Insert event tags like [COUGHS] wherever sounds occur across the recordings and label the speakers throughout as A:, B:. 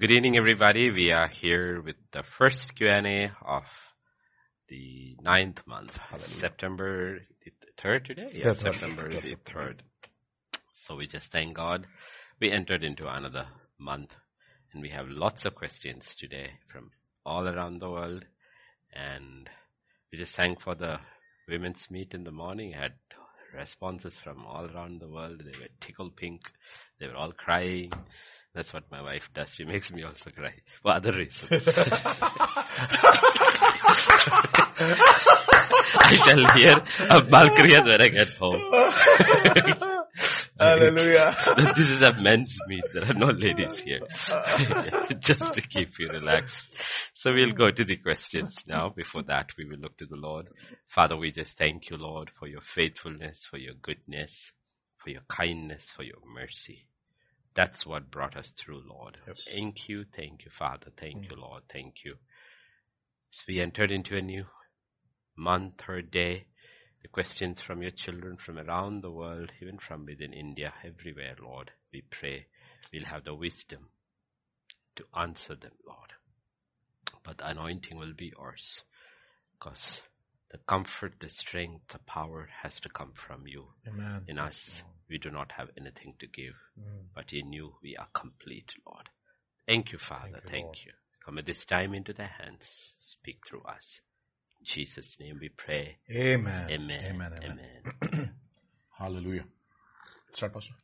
A: Good evening, everybody. We are here with the first Q&A of the ninth month, September the third today. Yes,
B: third.
A: September
B: Yes,
A: the third. So we just thank God. We entered into another month, and we have lots of questions today from all around the world, and we just thank for the women's meet in the morning. I had responses from all around the world. They were tickle pink. They were all crying. That's what my wife does. She makes me also cry for other reasons. [LAUGHS] I shall hear a Balkriya when I get home.
B: Hallelujah. [LAUGHS]
A: this is a men's meet. There are no ladies here. [LAUGHS] Just to keep you relaxed. So we'll go to the questions now. Before that, we will look to the Lord. Father, we just thank you, Lord, for your faithfulness, for your goodness, for your kindness, for your mercy. That's what brought us through, Lord.
B: Yes.
A: Thank you, thank you, Father. Thank mm. you, Lord. Thank you. As we entered into a new month, or day, the questions from your children from around the world, even from within India, everywhere, Lord, we pray we'll have the wisdom to answer them, Lord. But the anointing will be yours because the comfort, the strength, the power has to come from you.
B: Amen.
A: In us, we do not have anything to give,
B: Mm.
A: but in you we are complete, Lord. Thank you, Father.
B: Thank you,
A: Thank
B: Lord.
A: you. Commit this time into thy hands. Speak through us. In Jesus' name we pray.
B: Amen.
A: Amen.
B: Amen.
A: Amen. [CLEARS THROAT]
B: Hallelujah. Start, Pastor.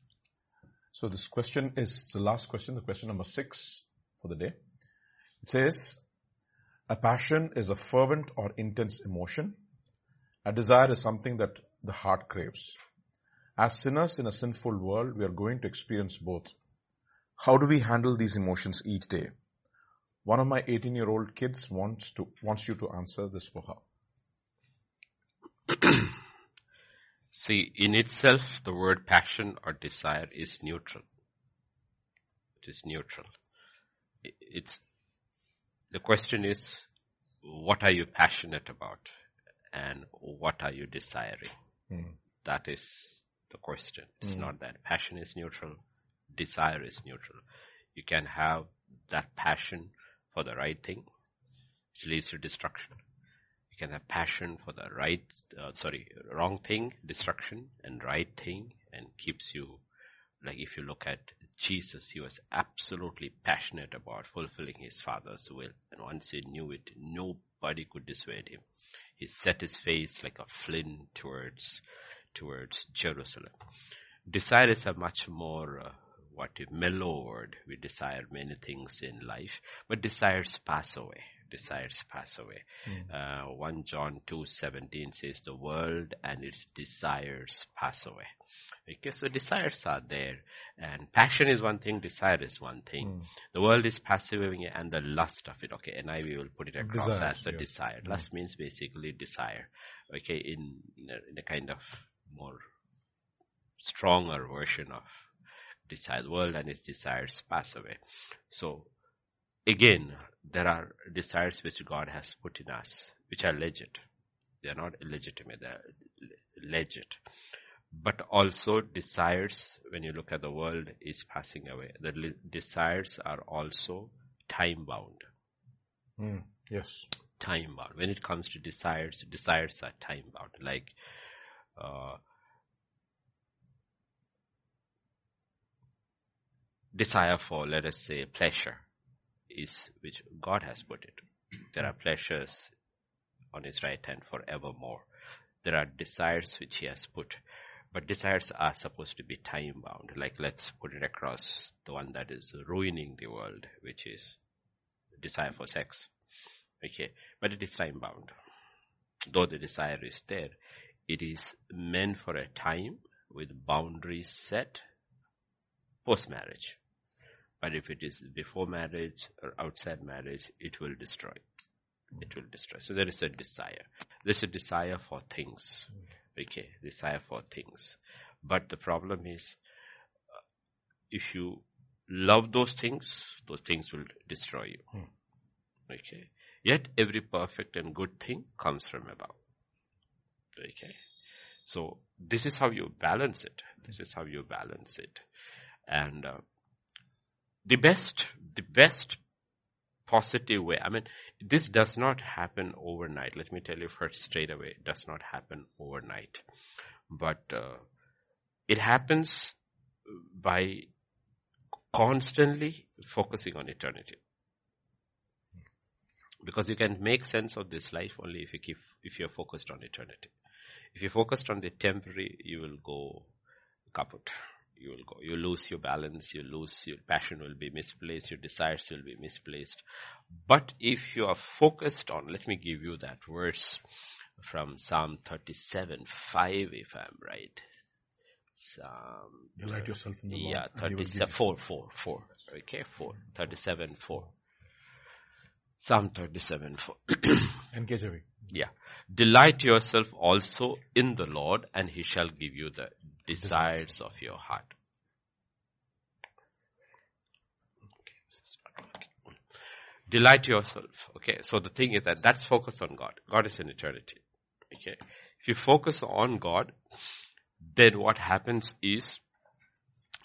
B: So this question is the last question, the question number six for the day. It says, a passion is a fervent or intense emotion. A desire is something that the heart craves. As sinners in a sinful world, we are going to experience both. How do we handle these emotions each day? One of my 18 year old kids wants to, wants you to answer this for her. [CLEARS THROAT]
A: See, in itself, the word passion or desire is neutral. It is neutral. It's, the question is, what are you passionate about? And what are you desiring?
B: Hmm.
A: That is the question. It's
B: Mm.
A: not that. Passion is neutral. Desire is neutral. You can have that passion for the right thing, which leads to destruction. You can have passion for the right, uh, sorry, wrong thing, destruction, and right thing, and keeps you, like if you look at Jesus, he was absolutely passionate about fulfilling his Father's will. And once he knew it, nobody could dissuade him. He set his face like a flint towards, towards Jerusalem. Desire is a much more, uh, what mellow word. We desire many things in life, but desires pass away. Desires pass away. Uh, 1 John 2:17 says the world and its desires pass away. Okay, so desires are there, and passion is one thing, desire is one thing. The world is passing and the lust of it. Okay, and I will put it across
B: Desires,
A: as the
B: yeah.
A: desire. Lust means basically desire. Okay, in in a, in a kind of more stronger version of desire. The world and its desires pass away. So again, there are desires which God has put in us, which are legit. They are not illegitimate, they are legit. But also desires, when you look at the world, is passing away. The desires are also time bound.
B: Hmm. Yes.
A: Time bound. When it comes to desires, desires are time bound. Like, uh, desire for, let us say, pleasure is which God has put it. There are pleasures on his right hand forevermore. There are desires which he has put, but desires are supposed to be time bound. Like let's put it across the one that is ruining the world, which is desire for sex. Okay, but it is time bound. Though the desire is there, it is meant for a time with boundaries set post marriage. But if it is before marriage or outside marriage, it will destroy. It will destroy. So there is a desire. There's a desire for things. Okay, desire for things. But the problem is, uh, if you love those things, those things will destroy you. Okay. Yet every perfect and good thing comes from above. Okay. So this is how you balance it. This is how you balance it. And uh, the best, the best positive way. I mean, this does not happen overnight. Let me tell you first straight away. It does not happen overnight. But uh, it happens by constantly focusing on eternity. Because you can make sense of this life only if you keep, if you're focused on eternity. If you're focused on the temporary, you will go kaput you will go. You lose your balance, you lose your passion will be misplaced, your desires will be misplaced. But if you are focused on, let me give you that verse from Psalm 37, 5 if I'm right. Psalm.
B: You write yourself in the
A: Yeah, 37, 4, 4, 4. Okay, 4, 37, 4. Psalm 37, 4. [COUGHS]
B: NKJV.
A: Yeah. Delight yourself also in the Lord and he shall give you the desires of your heart. Delight yourself. Okay. So the thing is that that's focus on God. God is in eternity. Okay. If you focus on God, then what happens is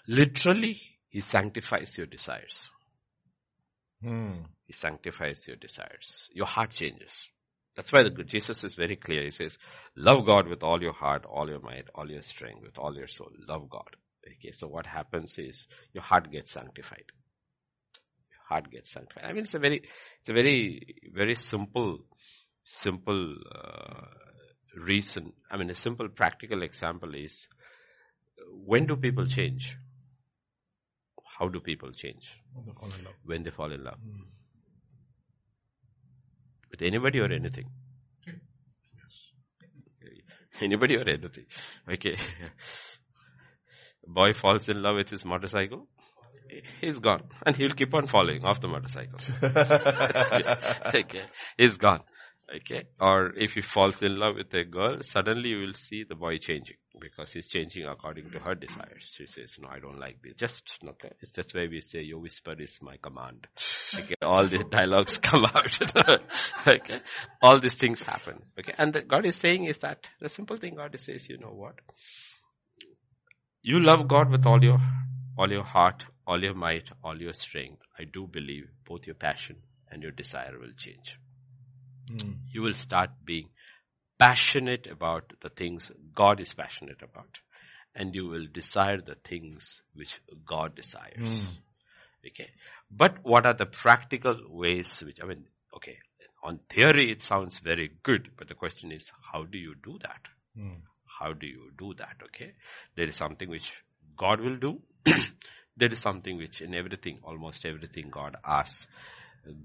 A: literally he sanctifies your desires.
B: Hmm.
A: He sanctifies your desires. Your heart changes. That's why the, Jesus is very clear. He says, love God with all your heart, all your might, all your strength, with all your soul. Love God. Okay, so what happens is your heart gets sanctified. Your heart gets sanctified. I mean, it's a very, it's a very, very simple, simple uh, reason. I mean, a simple practical example is when do people change? How do people change?
B: When they fall in love.
A: When they fall in love.
B: Hmm.
A: With anybody or anything. Anybody or anything. Okay. Boy falls in love with his motorcycle. He's gone. And he'll keep on falling off the motorcycle. [LAUGHS] [LAUGHS] okay. He's gone. Okay. Or if he falls in love with a girl, suddenly you will see the boy changing because he's changing according to her desires. She says, no, I don't like this. Just, okay. That's why we say your whisper is my command. Okay. All the dialogues [LAUGHS] come out. [LAUGHS] okay. All these things happen. Okay. And God is saying is that the simple thing God says, you know what? You love God with all your, all your heart, all your might, all your strength. I do believe both your passion and your desire will change
B: Hmm.
A: you will start being passionate about the things God is passionate about. And you will desire the things which God desires.
B: Hmm.
A: Okay. But what are the practical ways which, I mean, okay, on theory it sounds very good, but the question is, how do you do that?
B: Hmm.
A: How do you do that? Okay. There is something which God will do. [CLEARS THROAT] there is something which in everything, almost everything God asks,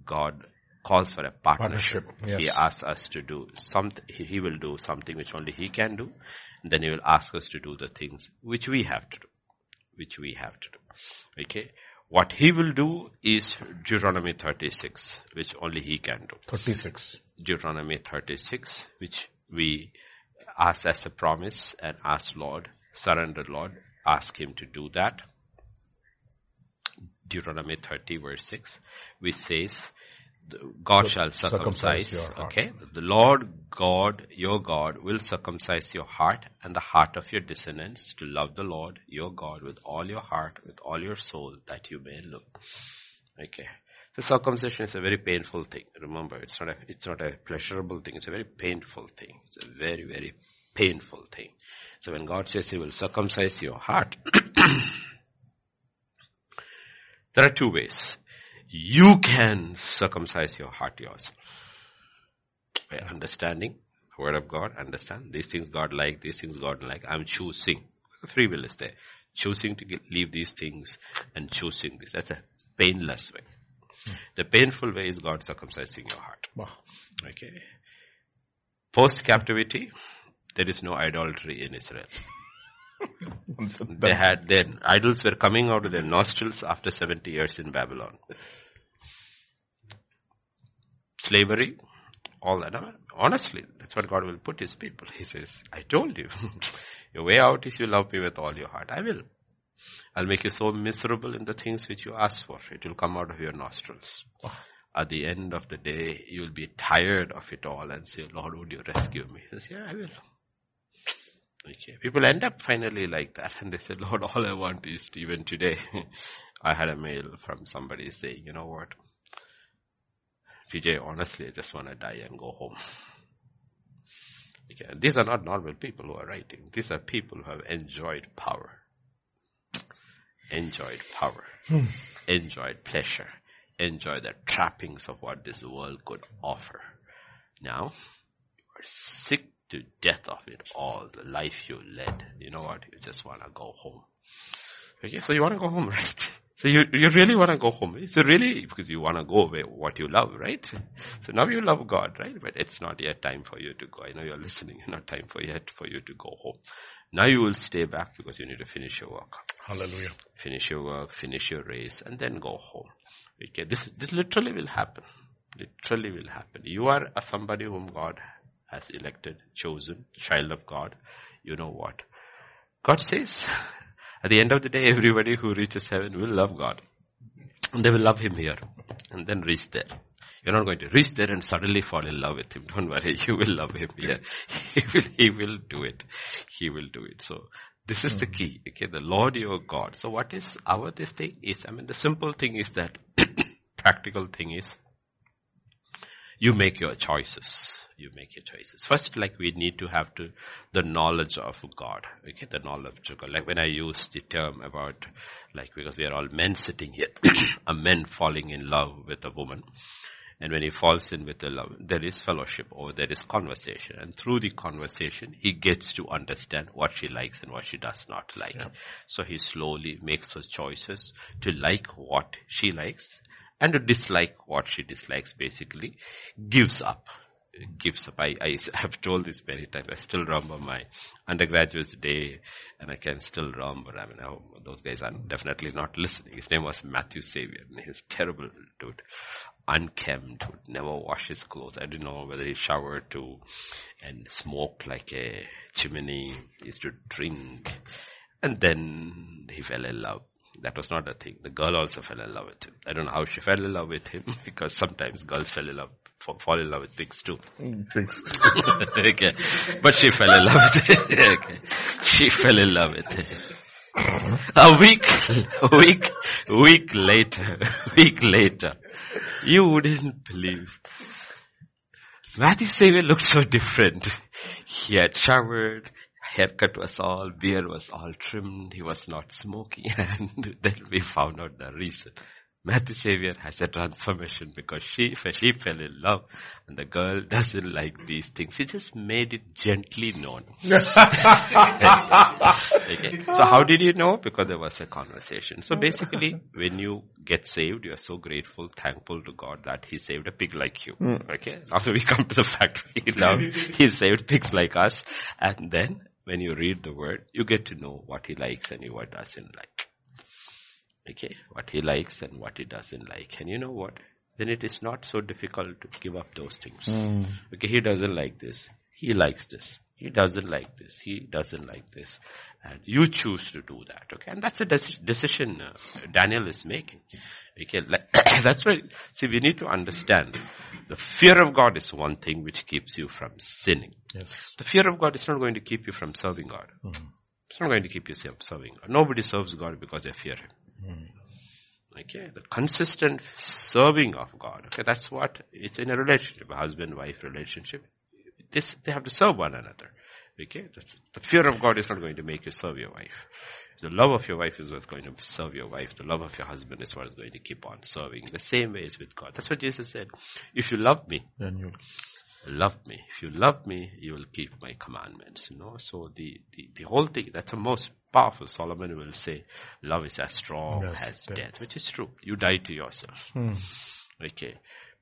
A: God calls for a partnership.
B: Partnership, yes.
A: He asks us to do something, he he will do something which only he can do. Then he will ask us to do the things which we have to do. Which we have to do. Okay. What he will do is Deuteronomy 36, which only he can do.
B: 36.
A: Deuteronomy 36, which we ask as a promise and ask Lord, surrender Lord, ask him to do that. Deuteronomy 30 verse 6, which says, God shall circumcise,
B: circumcise
A: okay? The Lord God, your God, will circumcise your heart and the heart of your descendants to love the Lord, your God, with all your heart, with all your soul, that you may live. Okay. So circumcision is a very painful thing. Remember, it's not a, it's not a pleasurable thing. It's a very painful thing. It's a very, very painful thing. So when God says He will circumcise your heart, [COUGHS] there are two ways. You can circumcise your heart yourself. By understanding the word of God, understand these things God like, these things God like. I'm choosing. Free will is there. Choosing to leave these things and choosing this. That's a painless way. Hmm. The painful way is God circumcising your heart.
B: Wow.
A: Okay. Post captivity, there is no idolatry in Israel. They had their idols were coming out of their nostrils after 70 years in Babylon. Slavery, all that. Honestly, that's what God will put his people. He says, I told you, [LAUGHS] your way out is you love me with all your heart. I will. I'll make you so miserable in the things which you ask for. It will come out of your nostrils. Oh. At the end of the day, you will be tired of it all and say, Lord, would you rescue me? He says, yeah, I will. Okay. People end up finally like that and they say, Lord, all I want is to, even today. [LAUGHS] I had a mail from somebody saying, you know what? PJ, honestly, I just want to die and go home. [LAUGHS] Okay. These are not normal people who are writing. These are people who have enjoyed power. Enjoyed power. Hmm. Enjoyed pleasure. Enjoyed the trappings of what this world could offer. Now, you are sick to death of it all, the life you led. You know what? You just want to go home. Okay, so you want to go home, [LAUGHS] right? So you, you really want to go home. So really, because you want to go where what you love, right? So now you love God, right? But it's not yet time for you to go. I know you're listening. It's [LAUGHS] not time for yet for you to go home. Now you will stay back because you need to finish your work.
B: Hallelujah.
A: Finish your work, finish your race, and then go home. Okay, this, this literally will happen. Literally will happen. You are a somebody whom God has elected, chosen, child of God. You know what? God says, [LAUGHS] at the end of the day, everybody who reaches heaven will love God. And they will love Him here. And then reach there. You're not going to reach there and suddenly fall in love with Him. [LAUGHS] Don't worry. You will love Him here. [LAUGHS] He will, he will do it. He will do it. So, this is the hmm. key. Okay. The Lord your God. So what is our this thing is, I mean, the simple thing is that [COUGHS] practical thing is you make your choices you make your choices. First, like we need to have to, the knowledge of God. Okay, the knowledge of God. Like when I use the term about, like because we are all men sitting here, [COUGHS] a man falling in love with a woman. And when he falls in with the love, there is fellowship or there is conversation. And through the conversation, he gets to understand what she likes and what she does not like. Yeah. So he slowly makes those choices to like what she likes and to dislike what she dislikes basically, gives up gives up. I, I [LAUGHS] have told this many times. I still remember my undergraduate's day and I can still remember. I mean, I those guys are definitely not listening. His name was Matthew Xavier. He's terrible dude. Unkempt, would never wash his clothes. I don't know whether he showered too and smoked like a chimney. He used to drink. And then he fell in love that was not a thing. The girl also fell in love with him. I don't know how she fell in love with him [LAUGHS] because sometimes girls fell in love fall in love with pigs too.
B: Mm, [LAUGHS]
A: okay. But she fell in love with it. [LAUGHS] okay. She fell in love with it. A week, a week, week later, [LAUGHS] week later, you wouldn't believe. Matthew Xavier looked so different. He had showered, haircut was all, beard was all trimmed, he was not smoking, and then we found out the reason. Matthew Xavier has a transformation because she, she fell in love and the girl doesn't like these things. He just made it gently known. [LAUGHS] okay. So how did you know? Because there was a conversation. So basically, when you get saved, you are so grateful, thankful to God that He saved a pig like you. Mm. Okay. After we come to the now, [LAUGHS] He saved pigs like us. And then when you read the word, you get to know what He likes and what doesn't like. Okay, what he likes and what he doesn't like. And you know what? Then it is not so difficult to give up those things. Mm. Okay, he doesn't like this. He likes this. He doesn't like this. He doesn't like this. And you choose to do that. Okay, and that's a decision uh, Daniel is making. Okay, [COUGHS] that's why, see, we need to understand the fear of God is one thing which keeps you from sinning.
B: Yes.
A: The fear of God is not going to keep you from serving God. Mm. It's not going to keep you from serving God. Nobody serves God because they fear Him. Mm. Okay, the consistent serving of God. Okay, that's what it's in a relationship, a husband-wife relationship. This they have to serve one another. Okay, the fear of God is not going to make you serve your wife. The love of your wife is what's going to serve your wife. The love of your husband is what is going to keep on serving. The same way is with God. That's what Jesus said. If you love me,
B: then you
A: love me. If you love me, you will keep my commandments. You know, so the, the, the whole thing, that's the most powerful. Solomon will say, love is as strong yes, as death. death, which is true. You die to yourself. Hmm. Okay.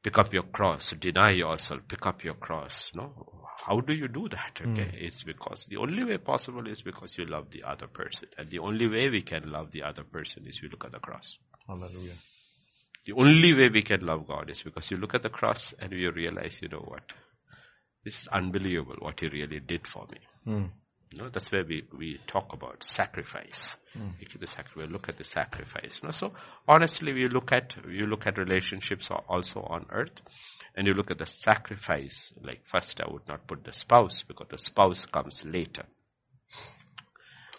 A: Pick up your cross, deny yourself, pick up your cross. No, how do you do that? Okay, mm. it's because the only way possible is because you love the other person, and the only way we can love the other person is we look at the cross.
B: Hallelujah.
A: The only way we can love God is because you look at the cross and you realize, you know what, this is unbelievable what He really did for me. Mm. You know, that's where we, we talk about sacrifice. Mm. The sac- we look at the sacrifice. You know? So honestly, we look at you look at relationships also on earth, and you look at the sacrifice. Like first, I would not put the spouse because the spouse comes later.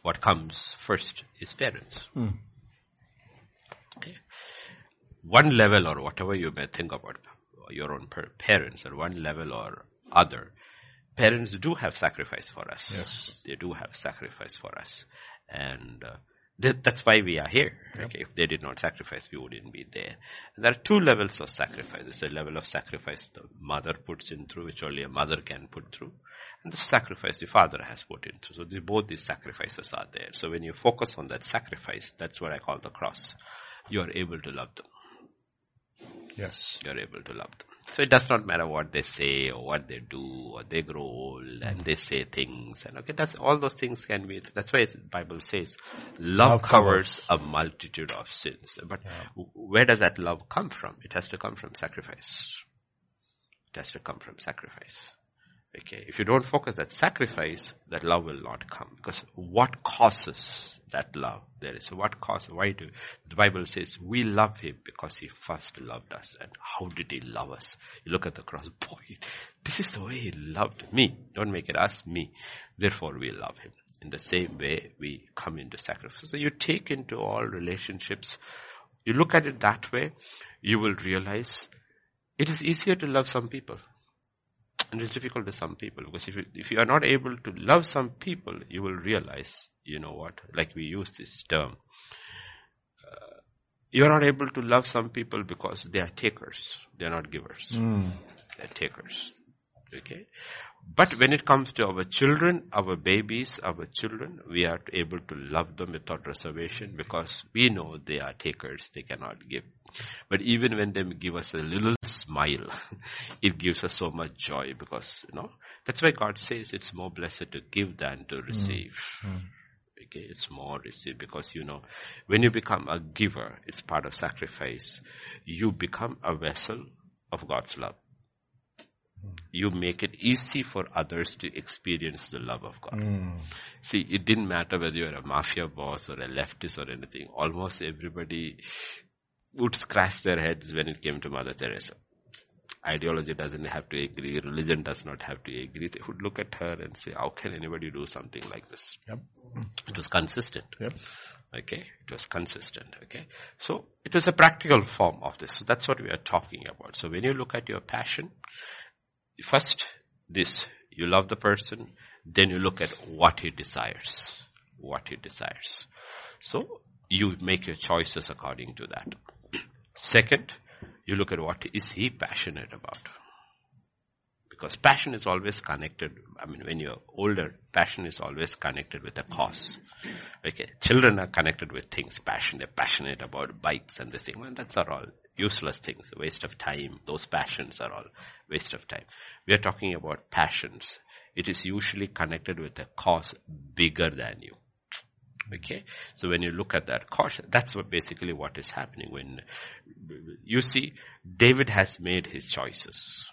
A: what comes first is parents. Okay. One level or whatever you may think about your own parents or one level or other, parents do have sacrifice for us.
B: Yes.
A: They do have sacrifice for us. And uh, th- that's why we are here.
B: Yep.
A: Okay. If they did not sacrifice, we wouldn't be there. And there are two levels of sacrifice. There's a level of sacrifice the mother puts in through, which only a mother can put through. And the sacrifice the father has put in through. So the, both these sacrifices are there. So when you focus on that sacrifice, that's what I call the cross. You are able to love them.
B: Yes.
A: You're able to love them. So it does not matter what they say or what they do or they grow old and mm-hmm. they say things and okay, that's all those things can be. That's why the Bible says love,
B: Love
A: covers,
B: covers.
A: a multitude of sins. But w- where does that love come from? It has to come from sacrifice. It has to come from sacrifice. Okay, if you don't focus that sacrifice, that love will not come. Because what causes that love? There is what causes, why do, the Bible says we love him because he first loved us. And how did he love us? You look at the cross, boy, this is the way he loved me. Don't make it us, me. Therefore we love him. In the same way, we come into sacrifice. So you take into all relationships, you look at it that way, you will realize it is easier to love some people and it's difficult to some people because if you, if you are not able to love some people, you will realize, you know what, like we use this term, uh, you are not able to love some people because they are takers, they are not givers.
B: Mm.
A: They're takers. Okay? But when it comes to our children, our babies, our children, we are able to love them without reservation because we know they are takers, they cannot give. But even when they give us a little smile, [LAUGHS] it gives us so much joy because, you know, that's why God says it's more blessed to give than to hmm. receive. Hmm. Okay, it's more receive because you know, when you become a giver, it's part of sacrifice. You become a vessel of God's love. Hmm. You make it easy for others to experience the love of God.
B: Mm.
A: See, it didn't matter whether you're a mafia boss or a leftist or anything. Almost everybody would scratch their heads when it came to Mother Teresa. Ideology doesn't have to agree. Religion does not have to agree. They would look at her and say, how can anybody do something like this?
B: Yep.
A: It was consistent.
B: Yep.
A: Okay. It was consistent. Okay. So it was a practical form of this. So that's what we are talking about. So when you look at your passion, first this, you love the person, then you look at what he desires. What he desires. So you make your choices according to that. Second, you look at what is he passionate about. Because passion is always connected, I mean when you're older, passion is always connected with a cause. Okay, children are connected with things, passion, they're passionate about bikes and this thing, well, that's are all useless things, waste of time. Those passions are all waste of time. We are talking about passions. It is usually connected with a cause bigger than you. Okay, so when you look at that caution, that's what basically what is happening. When you see, David has made his choices.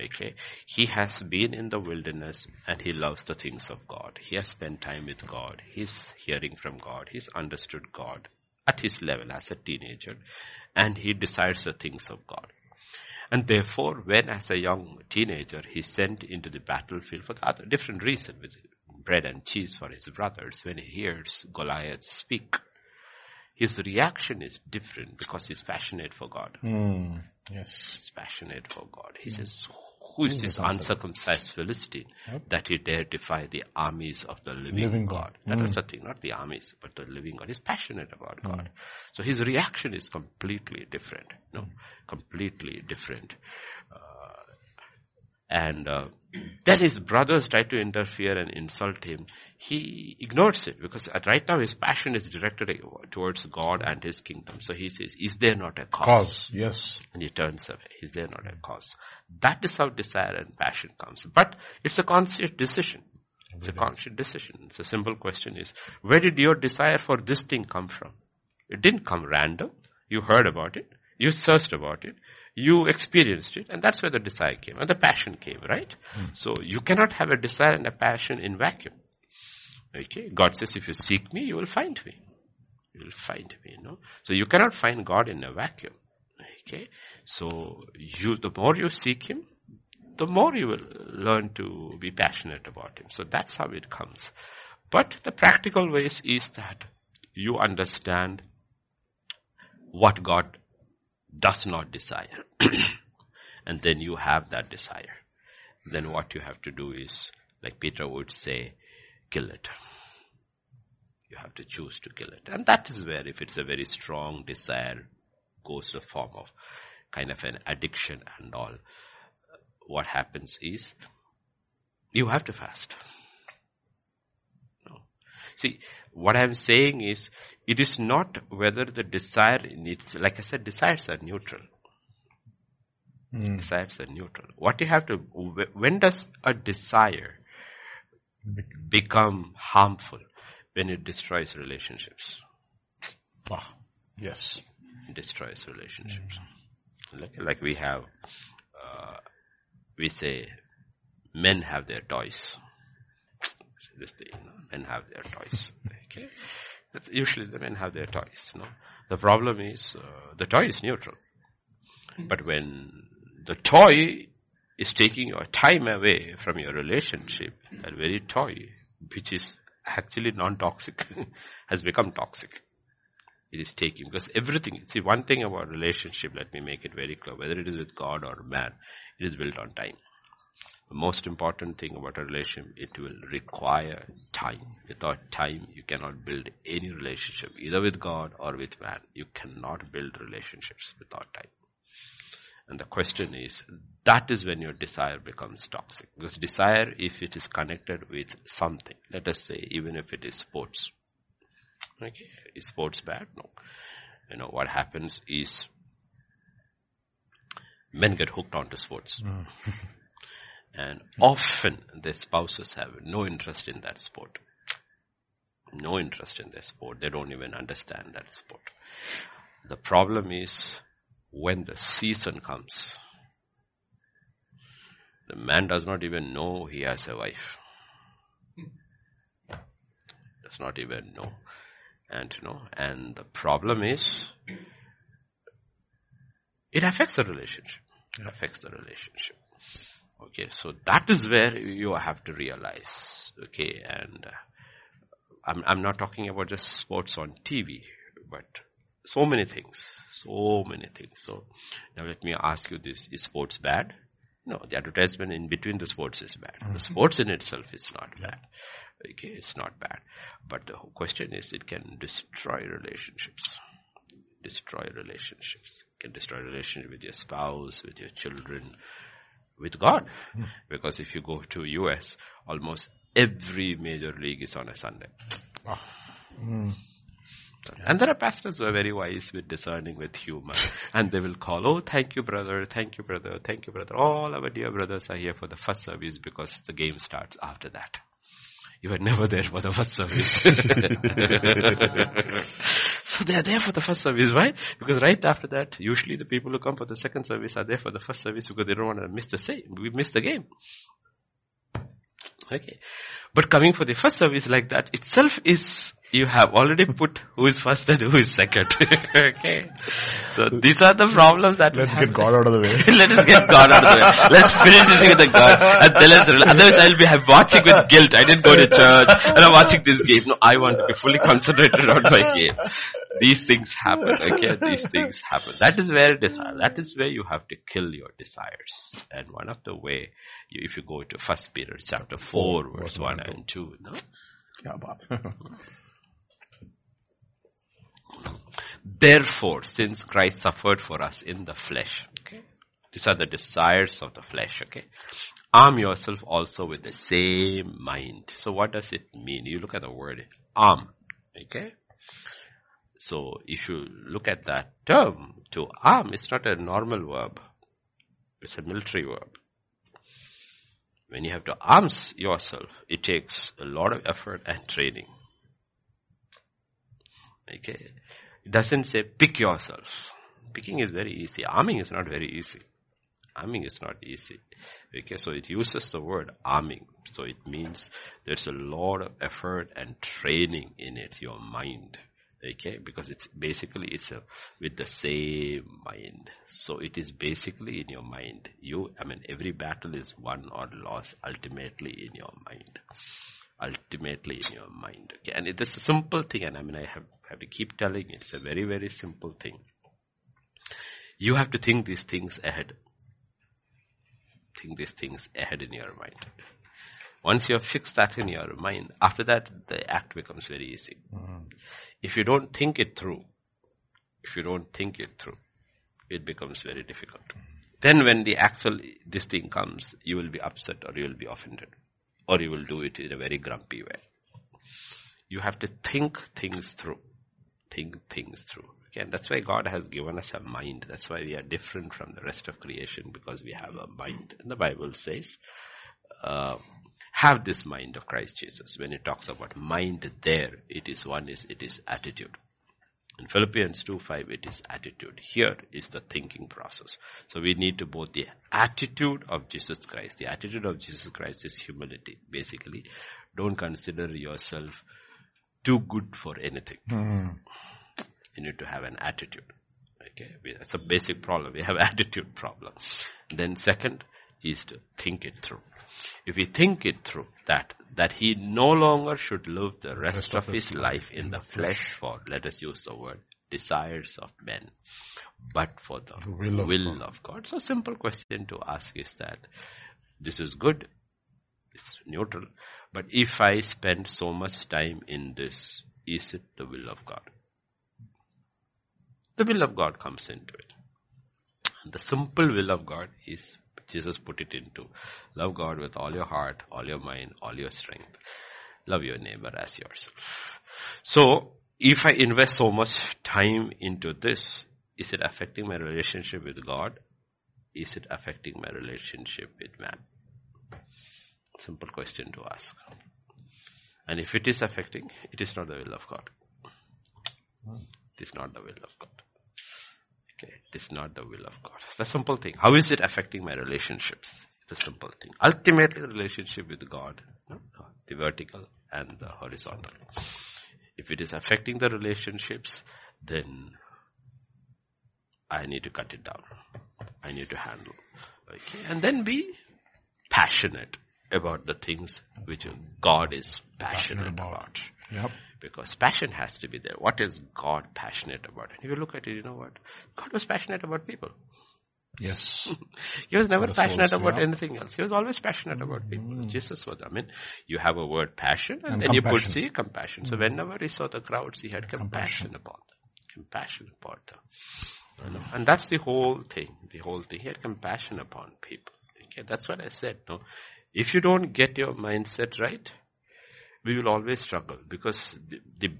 A: Okay, he has been in the wilderness and he loves the things of God. He has spent time with God. He's hearing from God. He's understood God at his level as a teenager, and he desires the things of God. And therefore, when as a young teenager, he sent into the battlefield for the other different reason, with bread and cheese for his brothers, when he hears Goliath speak, his reaction is different because he's passionate for God.
B: Mm. Yes.
A: He's passionate for God. He says, who is this uncircumcised Philistine that he dare defy the armies of the living,
B: Living
A: God?
B: God.
A: That was the thing, not the armies, but the living God. He's passionate about God. So his reaction is completely different. No, completely different. Uh, and uh, then his brothers try to interfere and insult him. He ignores it because at right now his passion is directed towards God and his kingdom. So he says, is there not a
B: Cause. Yes.
A: and he turns away. Is there not a cause? That is how desire and passion comes. But it's a conscious decision. It's a conscious decision. It's a simple question is, where did your desire for this thing come from? It didn't come random. You heard about it. You searched about it. You experienced it. And that's where the desire came. And the passion came, right? Hmm. So you cannot have a desire and a passion in vacuum. Okay? God says, if you seek me, you will find me. You will find me, you know. So you cannot find God in a vacuum. Okay? So you, the more you seek Him, the more you will learn to be passionate about Him. So that's how it comes. But the practical ways is that you understand what God does not desire. [CLEARS THROAT] and then you have that desire. Then what you have to do is, like Peter would say, kill it. You have to choose to kill it. And that is where, if it's a very strong desire, goes to a form of kind of an addiction and all, what happens is, you have to fast. See, what I'm saying is, it is not whether the desire needs, like I said, desires are neutral. Mm. Desires are neutral. What you have to, when does a desire become harmful? When it destroys relationships.
B: Ah, yes.
A: destroys relationships. Mm. Like, like we have, uh, we say, men have their toys. This thing, you know, men have their toys. Okay, usually the men have their toys. You know, the problem is uh, the toy is neutral, but when the toy is taking your time away from your relationship, that very toy, which is actually non-toxic, [LAUGHS] has become toxic. It is taking, because everything, see one thing about relationship, let me make it very clear, whether it is with God or man, it is built on time. The most important thing about a relationship, it will require time. Without time, you cannot build any relationship, either with God or with man. You cannot build relationships without time. And the question is, that is when your desire becomes toxic. Because desire, if it is connected with something, let us say, even if it is sports. Okay, is sports bad? No. You know, what happens is, men get hooked onto sports. Mm. [LAUGHS] And often their spouses have no interest in that sport. No interest in their sport. They don't even understand that sport. The problem is when the season comes, the man does not even know he has a wife. Does not even know. And you know, and the problem is it affects the relationship. It affects the relationship. Okay, so that is where you have to realize. Okay, and uh, I'm I'm not talking about just sports on TV, but so many things, so many things. So now let me ask you this: Is sports bad? No, the advertisement in between the sports is bad. Mm-hmm. The sports in itself is not bad. Okay, it's not bad. But the question is, it can destroy relationships. Destroy relationships. It can destroy relationship with your spouse, with your children, with God. Mm. Because if you go to US, almost every major league is on a Sunday. Oh. Mm. And there are pastors who are very wise with discerning with humor. [LAUGHS] And they will call, oh, thank you, brother, thank you, brother, thank you, brother. All our dear brothers are here for the first service because the game starts after that. You were never there for the first service. [LAUGHS] so they are there for the first service. Why? Because right after that, usually the people who come for the second service are there for the first service because they don't want to miss the same. We miss the game. Okay. But coming for the first service like that itself is you have already put who is first and who is second. [LAUGHS] okay. So these are the problems that
B: Let's get God out of the way. [LAUGHS]
A: Let us get God out of the way. Let's finish this with the God. And then let's, otherwise I'll be watching with guilt. I didn't go to church and I'm watching this game. No, I want to be fully concentrated on my game. These things happen. Okay. These things happen. That is where desire, that is where you have to kill your desires. And one of the way, you, if you go to First Peter chapter 4 verse 1 and 2, no? Yeah, but. [LAUGHS] Therefore, since Christ suffered for us in the flesh, okay, these are the desires of the flesh, okay, arm yourself also with the same mind. So what does it mean? You look at the word arm, okay? So if you look at that term, to arm, it's not a normal verb. It's a military verb. When you have to arm yourself, it takes a lot of effort and training. Okay. It doesn't say pick yourself. Picking is very easy. Arming is not very easy. Arming is not easy. Okay, so it uses the word arming. So it means there's a lot of effort and training in it, your mind. Okay, because it's basically it's a, with the same mind. So it is basically in your mind. You, I mean, every battle is won or lost ultimately in your mind. ultimately in your mind. Okay, and it is a simple thing, and I mean, I have, have to keep telling it's a very, very simple thing. You have to think these things ahead. Think these things ahead in your mind. Once you have fixed that in your mind, after that, the act becomes very easy. Mm. If you don't think it through, if you don't think it through, it becomes very difficult. Then when the actual, this thing comes, you will be upset or you will be offended. Or you will do it in a very grumpy way. You have to think things through. Think things through. Okay, that's why God has given us a mind. That's why we are different from the rest of creation because we have a mind. And the Bible says, uh, have this mind of Christ Jesus. When it talks about mind there, it is one is, it is attitude. In Philippians 2 5, it is attitude. Here is the thinking process. So we need to both the attitude of Jesus Christ. The attitude of Jesus Christ is humility. Basically, don't consider yourself too good for anything. Mm. You need to have an attitude. Okay, that's a basic problem. We have [LAUGHS] attitude problem. Then second is to think it through. If we think it through, that, that he no longer should live the rest, rest of, of his life in the flesh for, let us use the word, desires of men, but for the, the will, of, will God. of God. So simple question to ask is that, this is good, it's neutral, but if I spend so much time in this, is it the will of God? The will of God comes into it. The simple will of God is Jesus put it into love God with all your heart, all your mind, all your strength. Love your neighbor as yourself. So, if I invest so much time into this, is it affecting my relationship with God? Is it affecting my relationship with man? Simple question to ask. And if it is affecting, it is not the will of God. It is not the will of God. Okay, it is not the will of God. The simple thing. How is it affecting my relationships? The simple thing. Ultimately, the relationship with God, the vertical and the horizontal. If it is affecting the relationships, then I need to cut it down. I need to handle. Okay, and then be passionate about the things which God is passionate, passionate about. about. Yep. Because passion has to be there. What is God passionate about? And if you look at it, you know what? God was passionate about people.
B: Yes. [LAUGHS]
A: he was never passionate about anything else. He was always passionate about people. Mm. Jesus was, I mean, you have a word passion and, and then compassion. you put see compassion. Mm. So whenever he saw the crowds, he had compassion, compassion. upon them. Compassion upon them. You know? And that's the whole thing. The whole thing. He had compassion upon people. Okay, that's what I said. No, if you don't get your mindset right, we will always struggle because the, the,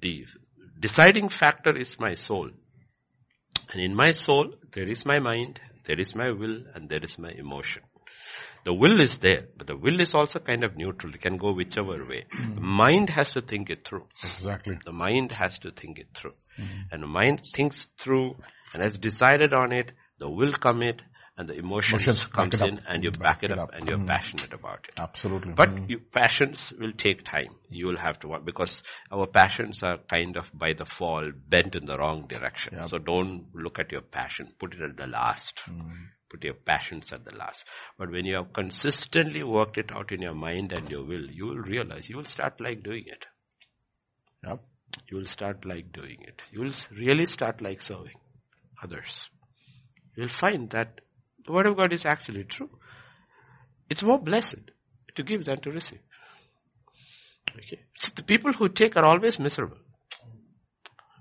A: the deciding factor is my soul. And in my soul, there is my mind, there is my will, and there is my emotion. The will is there, but the will is also kind of neutral. It can go whichever way. Mm. The mind has to think it through.
B: Exactly.
A: The mind has to think it through. Mm. And the mind thinks through and has decided on it, the will commit, and the emotions, emotions comes in and you back, back it, up, up, and you're mm. passionate about it.
B: Absolutely.
A: But mm. you, passions will take time. You will have to work because our passions are kind of by the fall bent in the wrong direction. Yep. So don't look at your passion. Put it at the last. Mm. Put your passions at the last. But when you have consistently worked it out in your mind and your will, you will realize you will start like doing it.
B: Yep.
A: You will start like doing it. You will really start like serving others. You'll find that the word of God is actually true. It's more blessed to give than to receive. Okay. So the people who take are always miserable.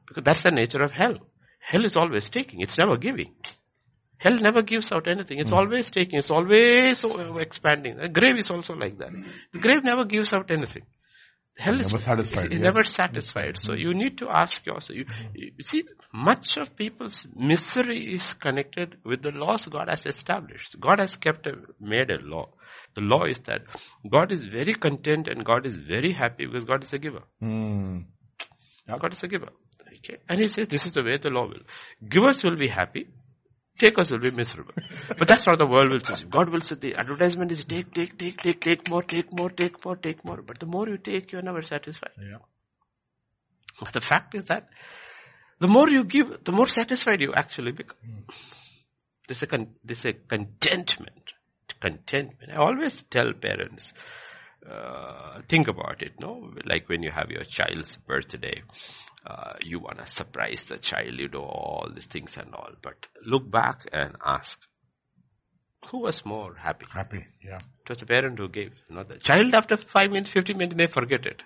A: Because that's the nature of hell. Hell is always taking. It's never giving. Hell never gives out anything. It's mm. always taking. It's always expanding. The grave is also like that. The grave never gives out anything. Hell
B: never is satisfied. [LAUGHS]
A: Yes. Never satisfied. So you need to ask yourself. You, you, see, much of people's misery is connected with the laws God has established. God has kept a, made a law. The law is that God is very content and God is very happy because God is a giver.
B: Mm.
A: Yep. God is a giver. Okay. And he says this is the way the law will. Givers will be happy Takers will be miserable. But that's what the world will say. God will say the advertisement is take, take, take, take, take more, take more, take more, take more. But the more you take, you're never satisfied.
B: Yeah.
A: But the fact is that the more you give, the more satisfied you actually become. Mm. There's a, con- there's a contentment. Contentment. I always tell parents, uh, think about it, no? Like when you have your child's birthday, uh, you want to surprise the child, you do all these things and all. But look back and ask, who was more happy?
B: Happy, yeah.
A: It was the parent who gave, not the child after 5 minutes, 15 minutes, they forget it.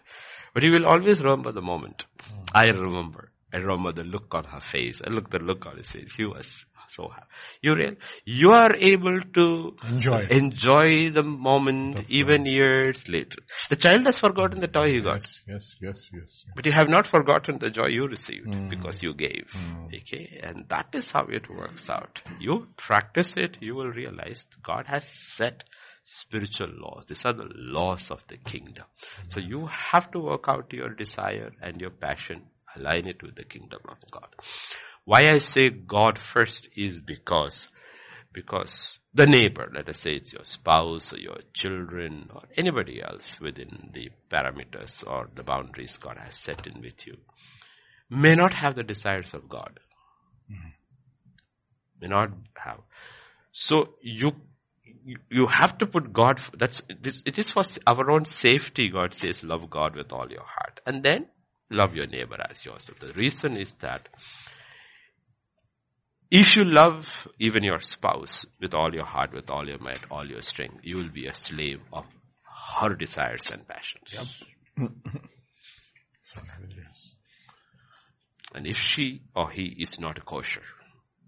A: But you will always remember the moment. Mm. I remember. I remember the look on her face. I look the look on his face. He was so. You real, you are able to
B: enjoy
A: enjoy the moment even years later. The child has forgotten the toy he got.
B: Yes, yes, yes, yes.
A: But you have not forgotten the joy you received mm. because you gave. Mm. Okay, and that is how it works out. You practice it, you will realize God has set spiritual laws. These are the laws of the kingdom. So you have to work out your desire and your passion, align it with the kingdom of God. Why I say God first is because, because the neighbor, let us say it's your spouse or your children or anybody else within the parameters or the boundaries God has set in with you, may not have the desires of God. Mm-hmm. May not have. So you, you have to put God, that's, it is for our own safety, God says, love God with all your heart. And then love your neighbor as yourself. The reason is that if you love even your spouse with all your heart, with all your might, all your strength, you will be a slave of her desires and passions. Yep. [CLEARS THROAT] and if she or he is not kosher,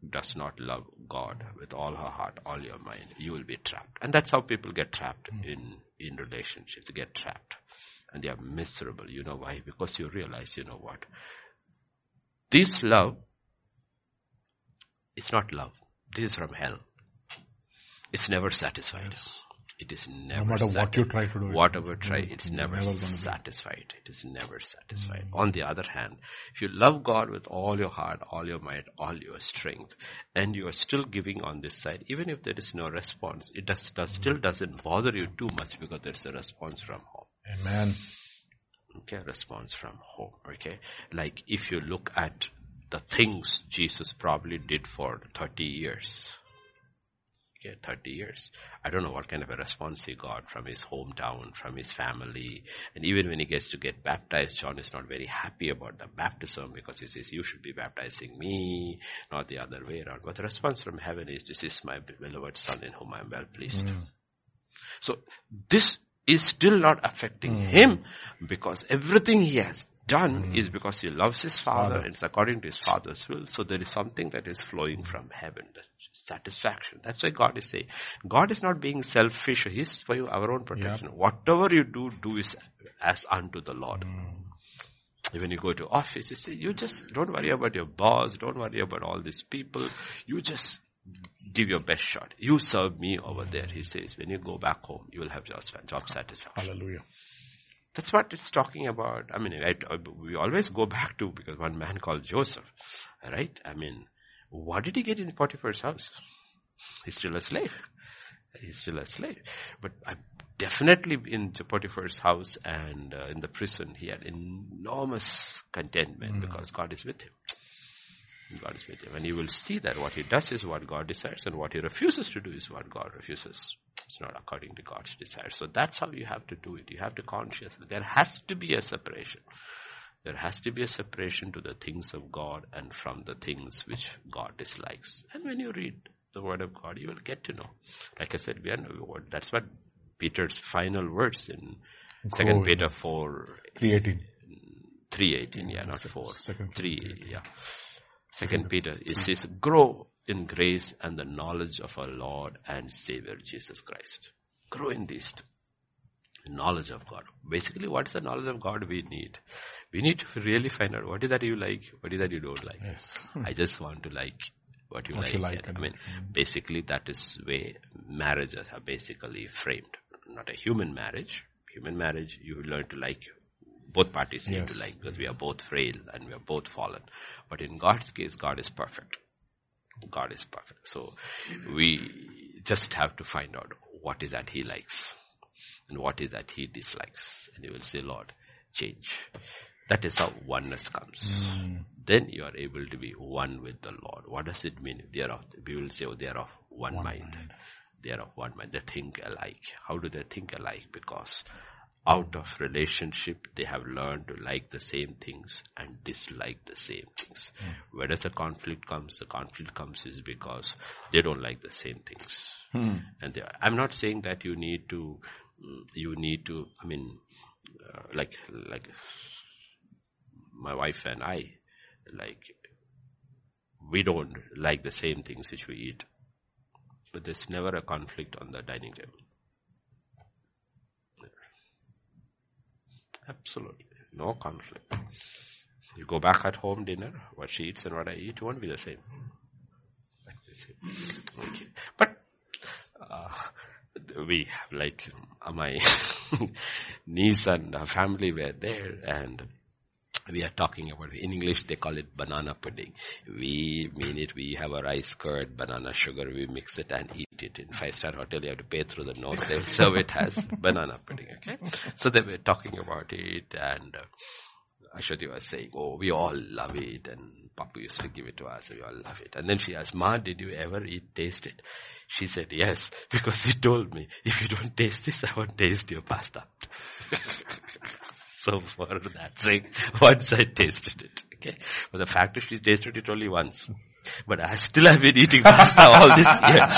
A: does not love God with all her heart, all your mind, you will be trapped. And that's how people get trapped mm. in, in relationships. They get trapped. And they are miserable. You know why? Because you realize, you know what? This love it's not love. This is from hell. It's never satisfied. Yes. It is never.
B: No matter satisfied. what you try to do,
A: whatever try, it's never, never satisfied. It is never satisfied. Mm. On the other hand, if you love God with all your heart, all your might, all your strength, and you are still giving on this side, even if there is no response, it does, does still doesn't bother you too much because there's a response from home.
B: Amen.
A: Okay, response from home. Okay, like if you look at the things Jesus probably did for 30 years. Okay, 30 years. I don't know what kind of a response he got from his hometown, from his family. And even when he gets to get baptized, John is not very happy about the baptism because he says, you should be baptizing me, not the other way around. But the response from heaven is, this is my beloved son in whom I am well pleased. Mm. So this is still not affecting mm. him because everything he has done mm. is because he loves his father, father. it's according to his father's will. So there is something that is flowing from heaven, satisfaction. That's why God is saying, God is not being selfish. He's for you, our own protection. Yep. Whatever you do, do is as unto the Lord. Mm. When you go to office, you say, you just don't worry about your boss, don't worry about all these people. You just give your best shot. You serve me over there, he says. When you go back home, you will have your job satisfaction.
B: Hallelujah.
A: That's what it's talking about. I mean, I, we always go back to, because one man called Joseph, right? I mean, what did he get in Potiphar's house? He's still a slave. He's still a slave. But I definitely in Potiphar's house and uh, in the prison, he had enormous contentment mm. because God is with him. God is with him. And you will see that what he does is what God desires and what he refuses to do is what God refuses. It's not according to God's desire. So that's how you have to do it. You have to consciously. There has to be a separation. There has to be a separation to the things of God and from the things which God dislikes. And when you read the word of God, you will get to know. Like I said, we are, that's what Peter's final words in Second Peter 4.
B: 318.
A: 318, yeah, not 4. Second 3, yeah. Second Peter, it hmm. says, grow in grace and the knowledge of our Lord and Savior Jesus Christ. Grow in these two. Knowledge of God. Basically, what is the knowledge of God we need? We need to really find out what is that you like, what is that you don't like.
B: Yes. [LAUGHS]
A: I just want to like what you
B: what
A: like.
B: You like
A: I mean, mm. basically that is way marriages are basically framed. Not a human marriage. Human marriage, you learn to like both parties need yes. to like because we are both frail and we are both fallen. But in God's case, God is perfect. God is perfect. So we just have to find out what is that He likes and what is that He dislikes. And you will say, Lord, change. That is how oneness comes. Mm. Then you are able to be one with the Lord. What does it mean? They are of, we will say, oh, they are of one, one mind. mind. They are of one mind. They think alike. How do they think alike? Because out of relationship, they have learned to like the same things and dislike the same things. Mm. Where does the conflict comes? The conflict comes is because they don't like the same things. Mm. And they, I'm not saying that you need to, you need to, I mean, uh, like, like my wife and I, like, we don't like the same things which we eat. But there's never a conflict on the dining table. Absolutely. No conflict. You go back at home dinner, what she eats and what I eat won't be the same. Okay. But, uh, we have like, my [LAUGHS] niece and her family were there and we are talking about, in English they call it banana pudding. We mean it, we have a rice curd, banana sugar, we mix it and eat it. In five-star hotel you have to pay through the nose, they'll [LAUGHS] serve it as banana pudding, okay? So they were talking about it and uh, Ashwati was saying, oh, we all love it and Papa used to give it to us, we all love it. And then she asked, Ma, did you ever eat, taste it? She said, yes, because he told me, if you don't taste this, I won't taste your pasta. [LAUGHS] so for [LAUGHS] that sake, once I tasted it. Okay. But the fact is she tasted it only once. But I still have been eating pasta all these [LAUGHS] years.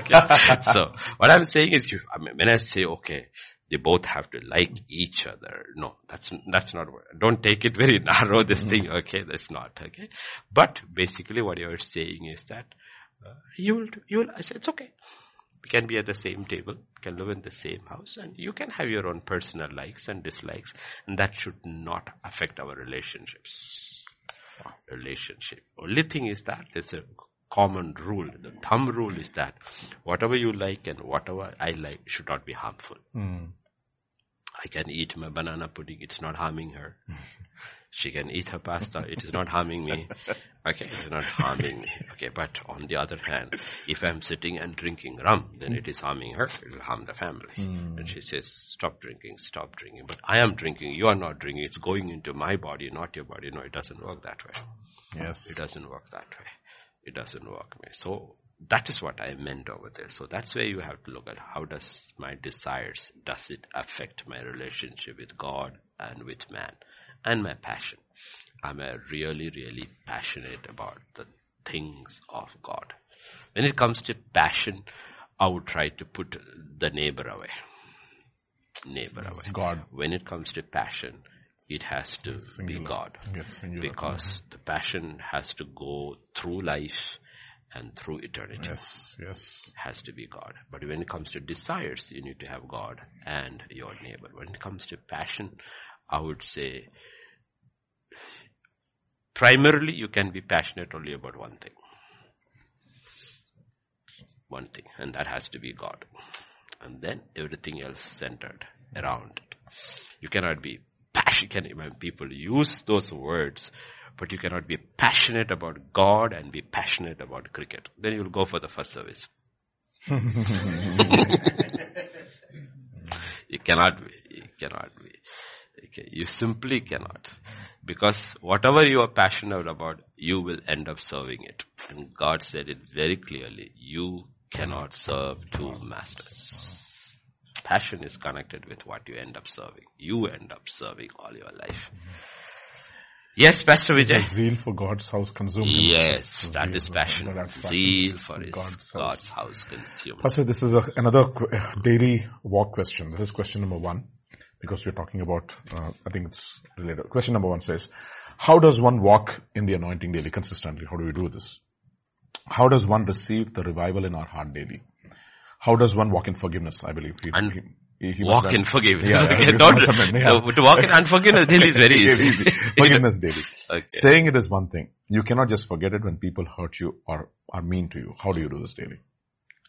A: Okay. [LAUGHS] okay. So what I'm saying is you, I mean, when I say, okay, they both have to like each other. No, that's, that's not, don't take it very narrow, this thing, okay, that's not, okay. But basically what you're saying is that, uh, you will, you will, I said, it's okay can be at the same table, can live in the same house, and you can have your own personal likes and dislikes, and that should not affect our relationships. Relationship. Only thing is that it's a common rule. The thumb rule is that whatever you like and whatever I like should not be harmful. Mm. I can eat my banana pudding, it's not harming her. [LAUGHS] She can eat her pasta. It is not harming me. Okay, it's not harming me. Okay, but on the other hand, if I'm sitting and drinking rum, then it is harming her. It will harm the family. Mm. And she says, stop drinking, stop drinking. But I am drinking. You are not drinking. It's going into my body, not your body. No, it doesn't work that way.
B: Yes.
A: It doesn't work that way. It doesn't work. Me. So that is what I meant over there. So that's where you have to look at how does my desires, does it affect my relationship with God and with man? And my passion. I'm a really, really passionate about the things of God. When it comes to passion, I would try to put the neighbor away. Neighbor yes, away.
B: God.
A: When it comes to passion, it has to be God.
B: Yes,
A: because the passion has to go through life and through eternity.
B: Yes, yes.
A: Has to be God. But when it comes to desires, you need to have God and your neighbor. When it comes to passion, I would say primarily you can be passionate only about one thing. One thing, and that has to be God. And then everything else centered around it. You cannot be passionate, when people use those words, but you cannot be passionate about God and be passionate about cricket. Then you will go for the first service. [LAUGHS] [LAUGHS] you cannot be, you cannot be. Okay, you simply cannot. Because whatever you are passionate about, you will end up serving it. And God said it very clearly, you cannot serve two masters. Passion is connected with what you end up serving. You end up serving all your life. Yes, Pastor Vijay.
B: Zeal for God's house consumed.
A: Yes, that is passion. Zeal for his God's, God's house consumed.
B: Pastor, this is a, another daily walk question. This is question number one because we're talking about, uh, I think it's related. Question number one says, how does one walk in the anointing daily consistently? How do we do this? How does one receive the revival in our heart daily? How does one walk in forgiveness? I believe
A: he, and he, he walk in forgiveness. Yeah, [LAUGHS] okay, not, yeah. Uh, [LAUGHS] to walk in unforgiveness daily is very [LAUGHS] easy. easy.
B: Forgiveness daily. Okay. Saying it is one thing. You cannot just forget it when people hurt you or are mean to you. How do you do this daily?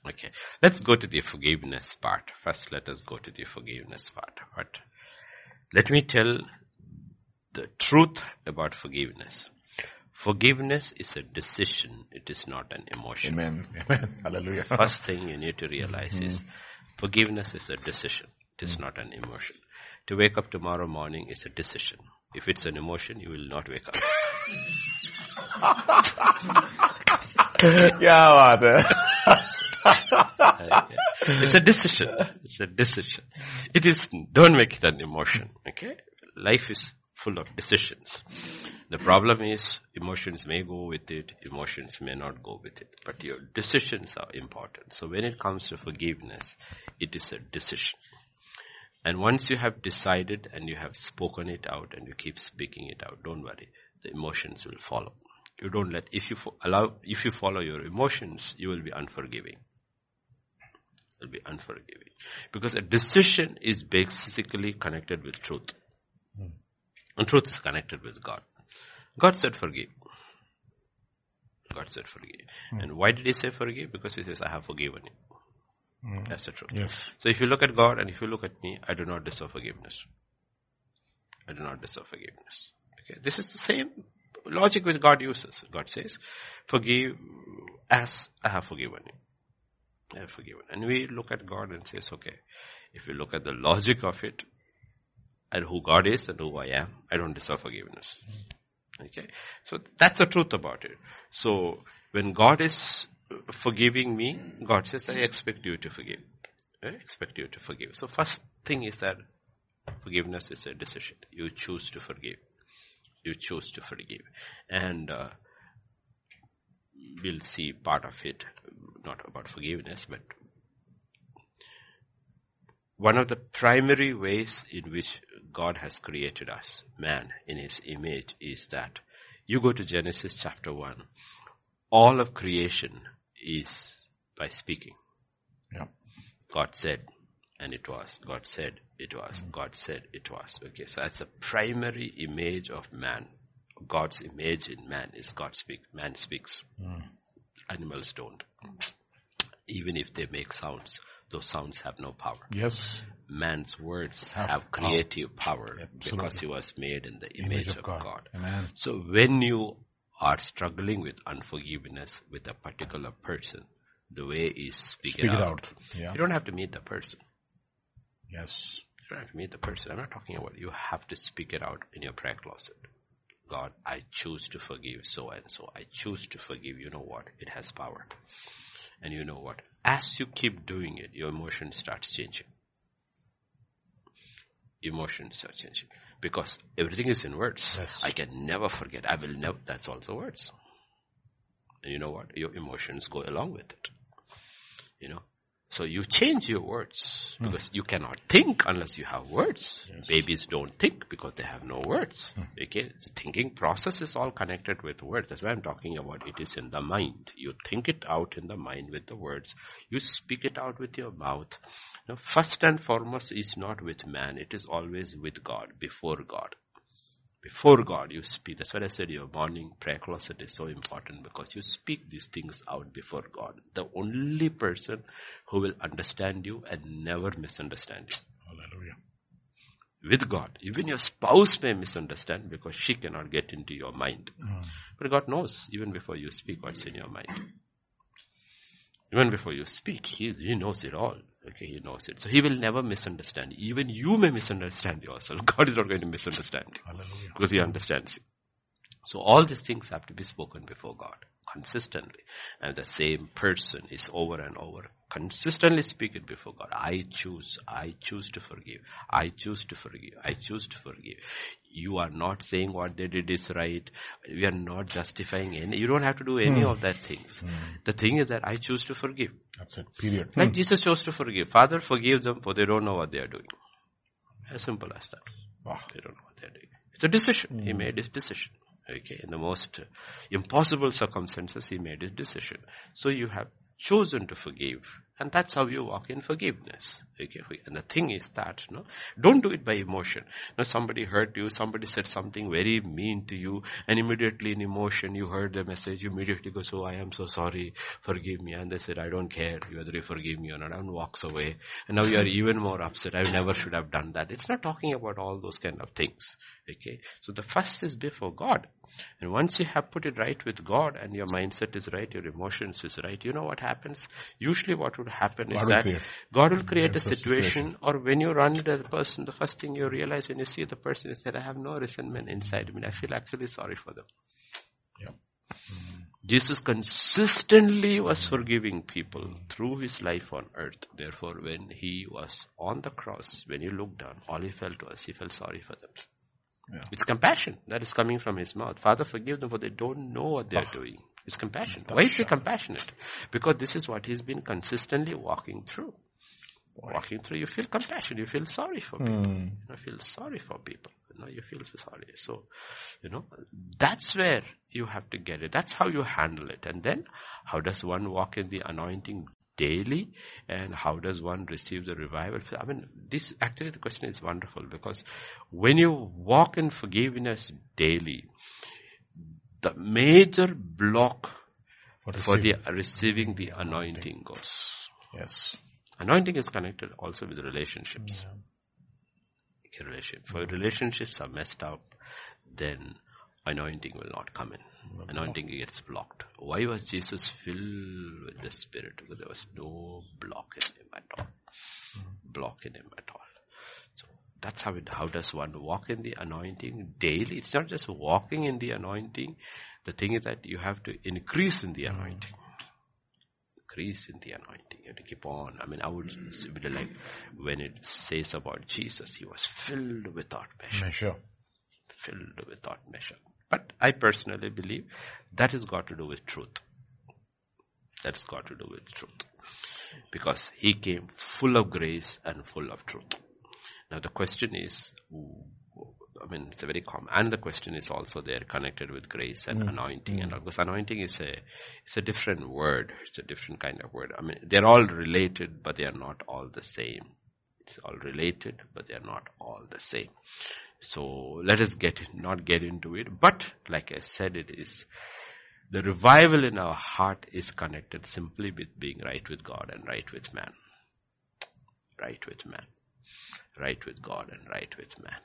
A: Okay. Let's go to the forgiveness part. First, let us go to the forgiveness part. But let me tell the truth about forgiveness. Forgiveness is a decision. It is not an emotion.
B: Amen. [LAUGHS] Amen. Hallelujah.
A: First thing you need to realize mm-hmm. is forgiveness is a decision. It is mm-hmm. not an emotion. To wake up tomorrow morning is a decision. If it's an emotion, you will not wake up. [LAUGHS]
B: क्या बात है [LAUGHS] [LAUGHS]
A: It's a decision. It's a decision. It is, don't make it an emotion. Okay? Life is full of decisions. The problem is emotions may go with it, emotions may not go with it, but your decisions are important. So when it comes to forgiveness, it is a decision. And once you have decided and you have spoken it out and you keep speaking it out, don't worry, the emotions will follow. You don't let, if you fo- allow, if you follow your emotions, you will be unforgiving. You'll be unforgiving. Because a decision is basically connected with truth. Hmm. And truth is connected with God. God said forgive. God said forgive. Hmm. And why did he say forgive? Because he says, I have forgiven you. Hmm. That's the truth.
B: Yes.
A: So if you look at God and if you look at me, I do not deserve forgiveness. I do not deserve forgiveness. Okay. This is the same logic which God uses. God says, forgive as I have forgiven you. Forgiven. And we look at God and says, okay, if you look at the logic of it and who God is and who I am, I don't deserve forgiveness. Okay. So that's the truth about it. So when God is forgiving me, God says, I expect you to forgive. I expect you to forgive. So first thing is that forgiveness is a decision. You choose to forgive. You choose to forgive. And uh, we'll see part of it, not about forgiveness, but one of the primary ways in which God has created us, man, in his image, is that you go to Genesis chapter 1, all of creation is by speaking.
B: Yeah.
A: God said, and it was. God said, it was. Mm-hmm. God said, it was. Okay, so that's a primary image of man. God's image in man is God speak. Man speaks. Hmm. Animals don't. Even if they make sounds, those sounds have no power.
B: Yes.
A: Man's words
B: Have
A: have, creative power
B: Absolutely.
A: because he was made in the image, of, God.
B: Amen.
A: So when you are struggling with unforgiveness with a particular person, the way is speak,
B: Speak
A: it,
B: it
A: out.
B: out. Yeah.
A: You don't have to meet the person.
B: Yes.
A: You don't have to meet the person. I'm not talking about you have to speak it out in your prayer closet. God, I choose to forgive so and so. I choose to forgive. You know what? It has power. And you know what? As you keep doing it, your emotion starts changing. Emotions start changing. Because everything is in words.
B: Yes.
A: I can never forget. I will never. That's also words. And you know what? Your emotions go along with it. You know? So you change your words hmm. because you cannot think unless you have words. Babies don't think because they have no words. Hmm. Okay, thinking process is all connected with words. That's why I'm talking about. It is in the mind. You think it out in the mind with the words. You speak it out with your mouth. Now, first and foremost is not with man. It is always with God, before God before God, you speak. That's what I said your morning prayer closet is so important because you speak these things out before God. The only person who will understand you and never misunderstand you.
B: Hallelujah.
A: With God, even your spouse may misunderstand because she cannot get into your mind. Hmm. But God knows even before you speak what's in your mind. Even before you speak, he, he knows it all. Okay, he knows it. So he will never misunderstand. Even you may misunderstand yourself. [LAUGHS] God is not going to misunderstand you
B: Hallelujah.
A: because he understands you. So all these things have to be spoken before God consistently. And the same person is over and over. Consistently speak it before God. I choose, I choose to forgive. I choose to forgive. I choose to forgive. You are not saying what they did is right. We are not justifying any. You don't have to do any hmm. of that things. Hmm. The thing is that I choose to forgive.
B: That's it. Period.
A: Like hmm. Jesus chose to forgive. Father, forgive them for they don't know what they are doing. As simple as that.
B: Wow.
A: They don't know what they're doing. It's a decision. He made his decision. Okay. In the most impossible circumstances, he made his decision. So you have chosen to forgive. And that's how you walk in forgiveness. Okay. And the thing is that, no, don't do it by emotion. Now somebody hurt you, somebody said something very mean to you, and immediately in emotion you heard the message, you immediately go, so I am so sorry, forgive me. And they said, I don't care whether you forgive me or not, and walks away. And now you are even more upset. I never should have done that. It's not talking about all those kind of things. Okay. So the first is before God. And once you have put it right with God and your mindset is right, your emotions is right, you know what happens? Usually what would happen is
B: God will
A: that
B: create.
A: God will create a situation,
B: situation.
A: or when you run into the person, the first thing you realize when you see the person is that I have no resentment inside me. I feel actually sorry for them.
B: Yeah. Mm-hmm.
A: Jesus consistently was mm-hmm. forgiving people through his life on earth. Therefore, when he was on the cross, when he looked down, all he felt was he felt sorry for them.
B: Yeah.
A: It's compassion that is coming from his mouth. Father, forgive them for they don't know what they're ah. doing. It's compassion. Why is he compassionate? Because this is what he's been consistently walking through. Walking through, you feel compassion, you feel sorry for people.
B: Hmm.
A: You feel sorry for people. You know, you feel sorry. So, you know, that's where you have to get it. That's how you handle it. And then, how does one walk in the anointing daily? And how does one receive the revival? I mean, this actually the question is wonderful because when you walk in forgiveness daily, the major block
B: For
A: for the
B: receiving.
A: the anointing goes.
B: Yes.
A: Anointing is connected also with relationships. Your relationship. For relationships are messed up, then anointing will not come in. Anointing gets blocked. Why was Jesus filled with the Spirit? Because there was no block in him at all. Mm-hmm. Block in him at all. That's how it, how does one walk in the anointing daily? It's not just walking in the anointing. The thing is that you have to increase in the hmm. anointing increase in the anointing. You have to keep on. I mean, I would hmm. be like when it says about Jesus, he was filled without measure, hmm,
B: Measure.
A: filled without measure. But I personally believe that has got to do with truth. That's got to do with truth. Because he came full of grace and full of truth. Now the question is, I mean, it's a very common, and the question is also there connected with grace and mm. anointing, and mm. all, because anointing is a, it's a different word. It's a different kind of word. I mean, they're all related, but they are not all the same. It's all related, but they are not all the same. So let us get not get into it. But like I said, it is the revival in our heart is connected simply with being right with God and right with man. Right with man. Right with God and right with man.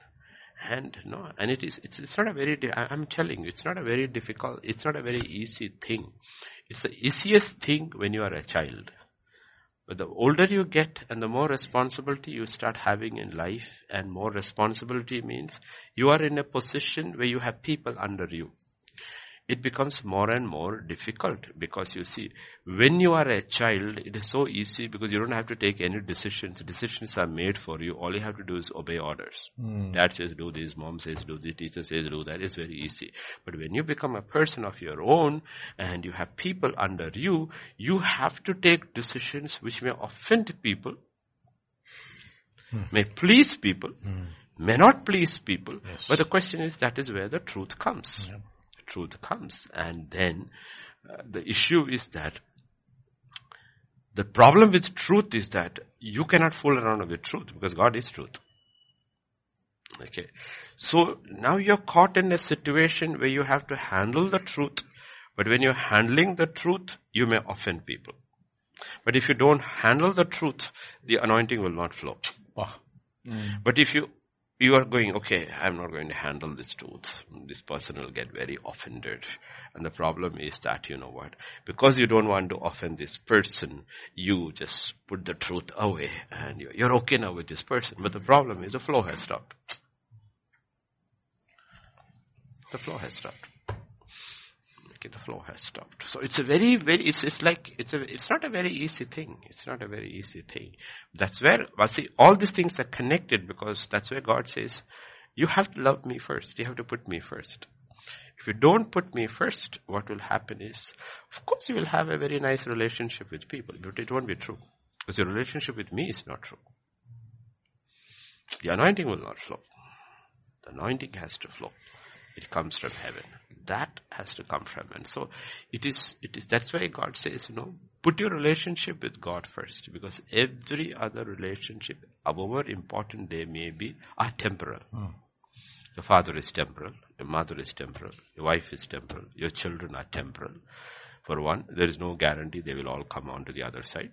A: And no, and it is, it's, it's not a very, I'm telling you, it's not a very difficult, it's not a very easy thing. It's the easiest thing when you are a child. But the older you get and the more responsibility you start having in life and more responsibility means you are in a position where you have people under you. It becomes more and more difficult because you see, when you are a child, it is so easy because you don't have to take any decisions. Decisions are made for you. All you have to do is obey orders. Hmm. Dad says do this, mom says do this, teacher says do that. It's very easy. But when you become a person of your own and you have people under you, you have to take decisions which may offend people, hmm. may please people, hmm. may not please people.
B: Yes.
A: But the question is that is where the truth comes. The truth comes. And then uh, the issue is that the problem with truth is that you cannot fool around with truth because God is truth. Okay. So now you're caught in a situation where you have to handle the truth. But when you're handling the truth, you may offend people. But if you don't handle the truth, the anointing will not flow.
B: Ah.
A: But if you you are going, okay, I'm not going to handle this truth. This person will get very offended. And the problem is that, you know what, because you don't want to offend this person, you just put the truth away and you're, okay now with this person. But the problem is the flow has stopped. The flow has stopped. Okay, the flow has stopped. So it's a very, very, it's, it's like, it's a, it's not a very easy thing. It's not a very easy thing. That's where, well, see, all these things are connected because that's where God says, you have to love me first. You have to put me first. If you don't put me first, what will happen is, of course you will have a very nice relationship with people, but it won't be true. Because your relationship with me is not true. The anointing will not flow. The anointing has to flow. It comes from heaven. That has to come from and so it is it is that's why God says, you know, put your relationship with God first because every other relationship, however important they may be, are temporal. Hmm. Your father is temporal, your mother is temporal, your wife is temporal, your children are temporal. For one, there is no guarantee they will all come on to the other side.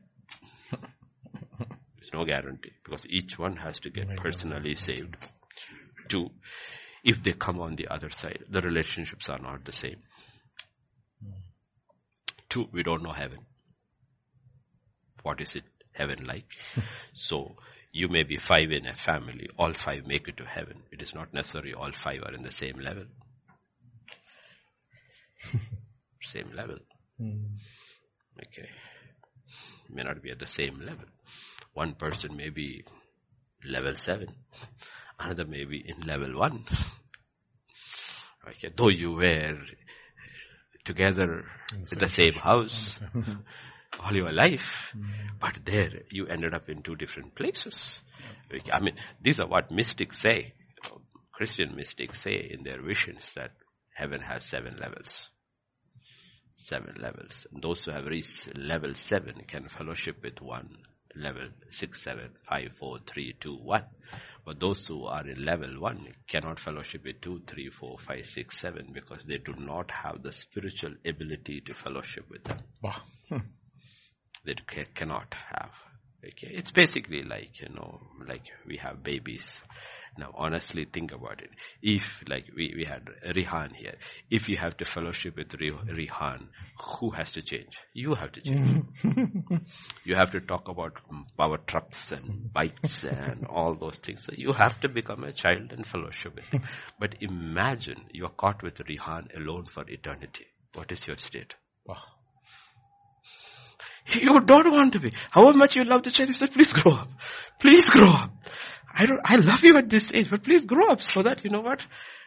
A: [LAUGHS] There's no guarantee because each one has to get personally saved. Two, if they come on the other side, the relationships are not the same. Two, we don't know heaven. What is it, heaven like? [LAUGHS] so, you may be five in a family, all five make it to heaven. It is not necessary all five are in the same level. [LAUGHS] same level.
B: Mm.
A: Okay. May not be at the same level. One person may be level 7. Another may be in level 1. [LAUGHS] Okay. Though you were together in the, the same house [LAUGHS] all your life, mm. but there you ended up in two different places. Okay. I mean, these are what mystics say. Christian mystics say in their visions that heaven has seven levels seven levels. And those who have reached level seven can fellowship with one level six, seven, five, four, three, two, one. But those who are in level one cannot fellowship with two, three, four, five, six, seven because they do not have the spiritual ability to fellowship with them.
B: Wow. Hmm.
A: They cannot have. Okay, it's basically like, you know, like we have babies. Now honestly think about it. If, like we, we had Rihan here, if you have to fellowship with Rihan, who has to change? You have to change. [LAUGHS] you have to talk about power trucks and bikes and all those things. So you have to become a child and fellowship with him. But imagine you're caught with Rihan alone for eternity. What is your state?
B: Wow.
A: You don't want to be. However much you love the child, he said, please grow up. Please grow up. I don't, I love you at this age, but please grow up so that, you know what?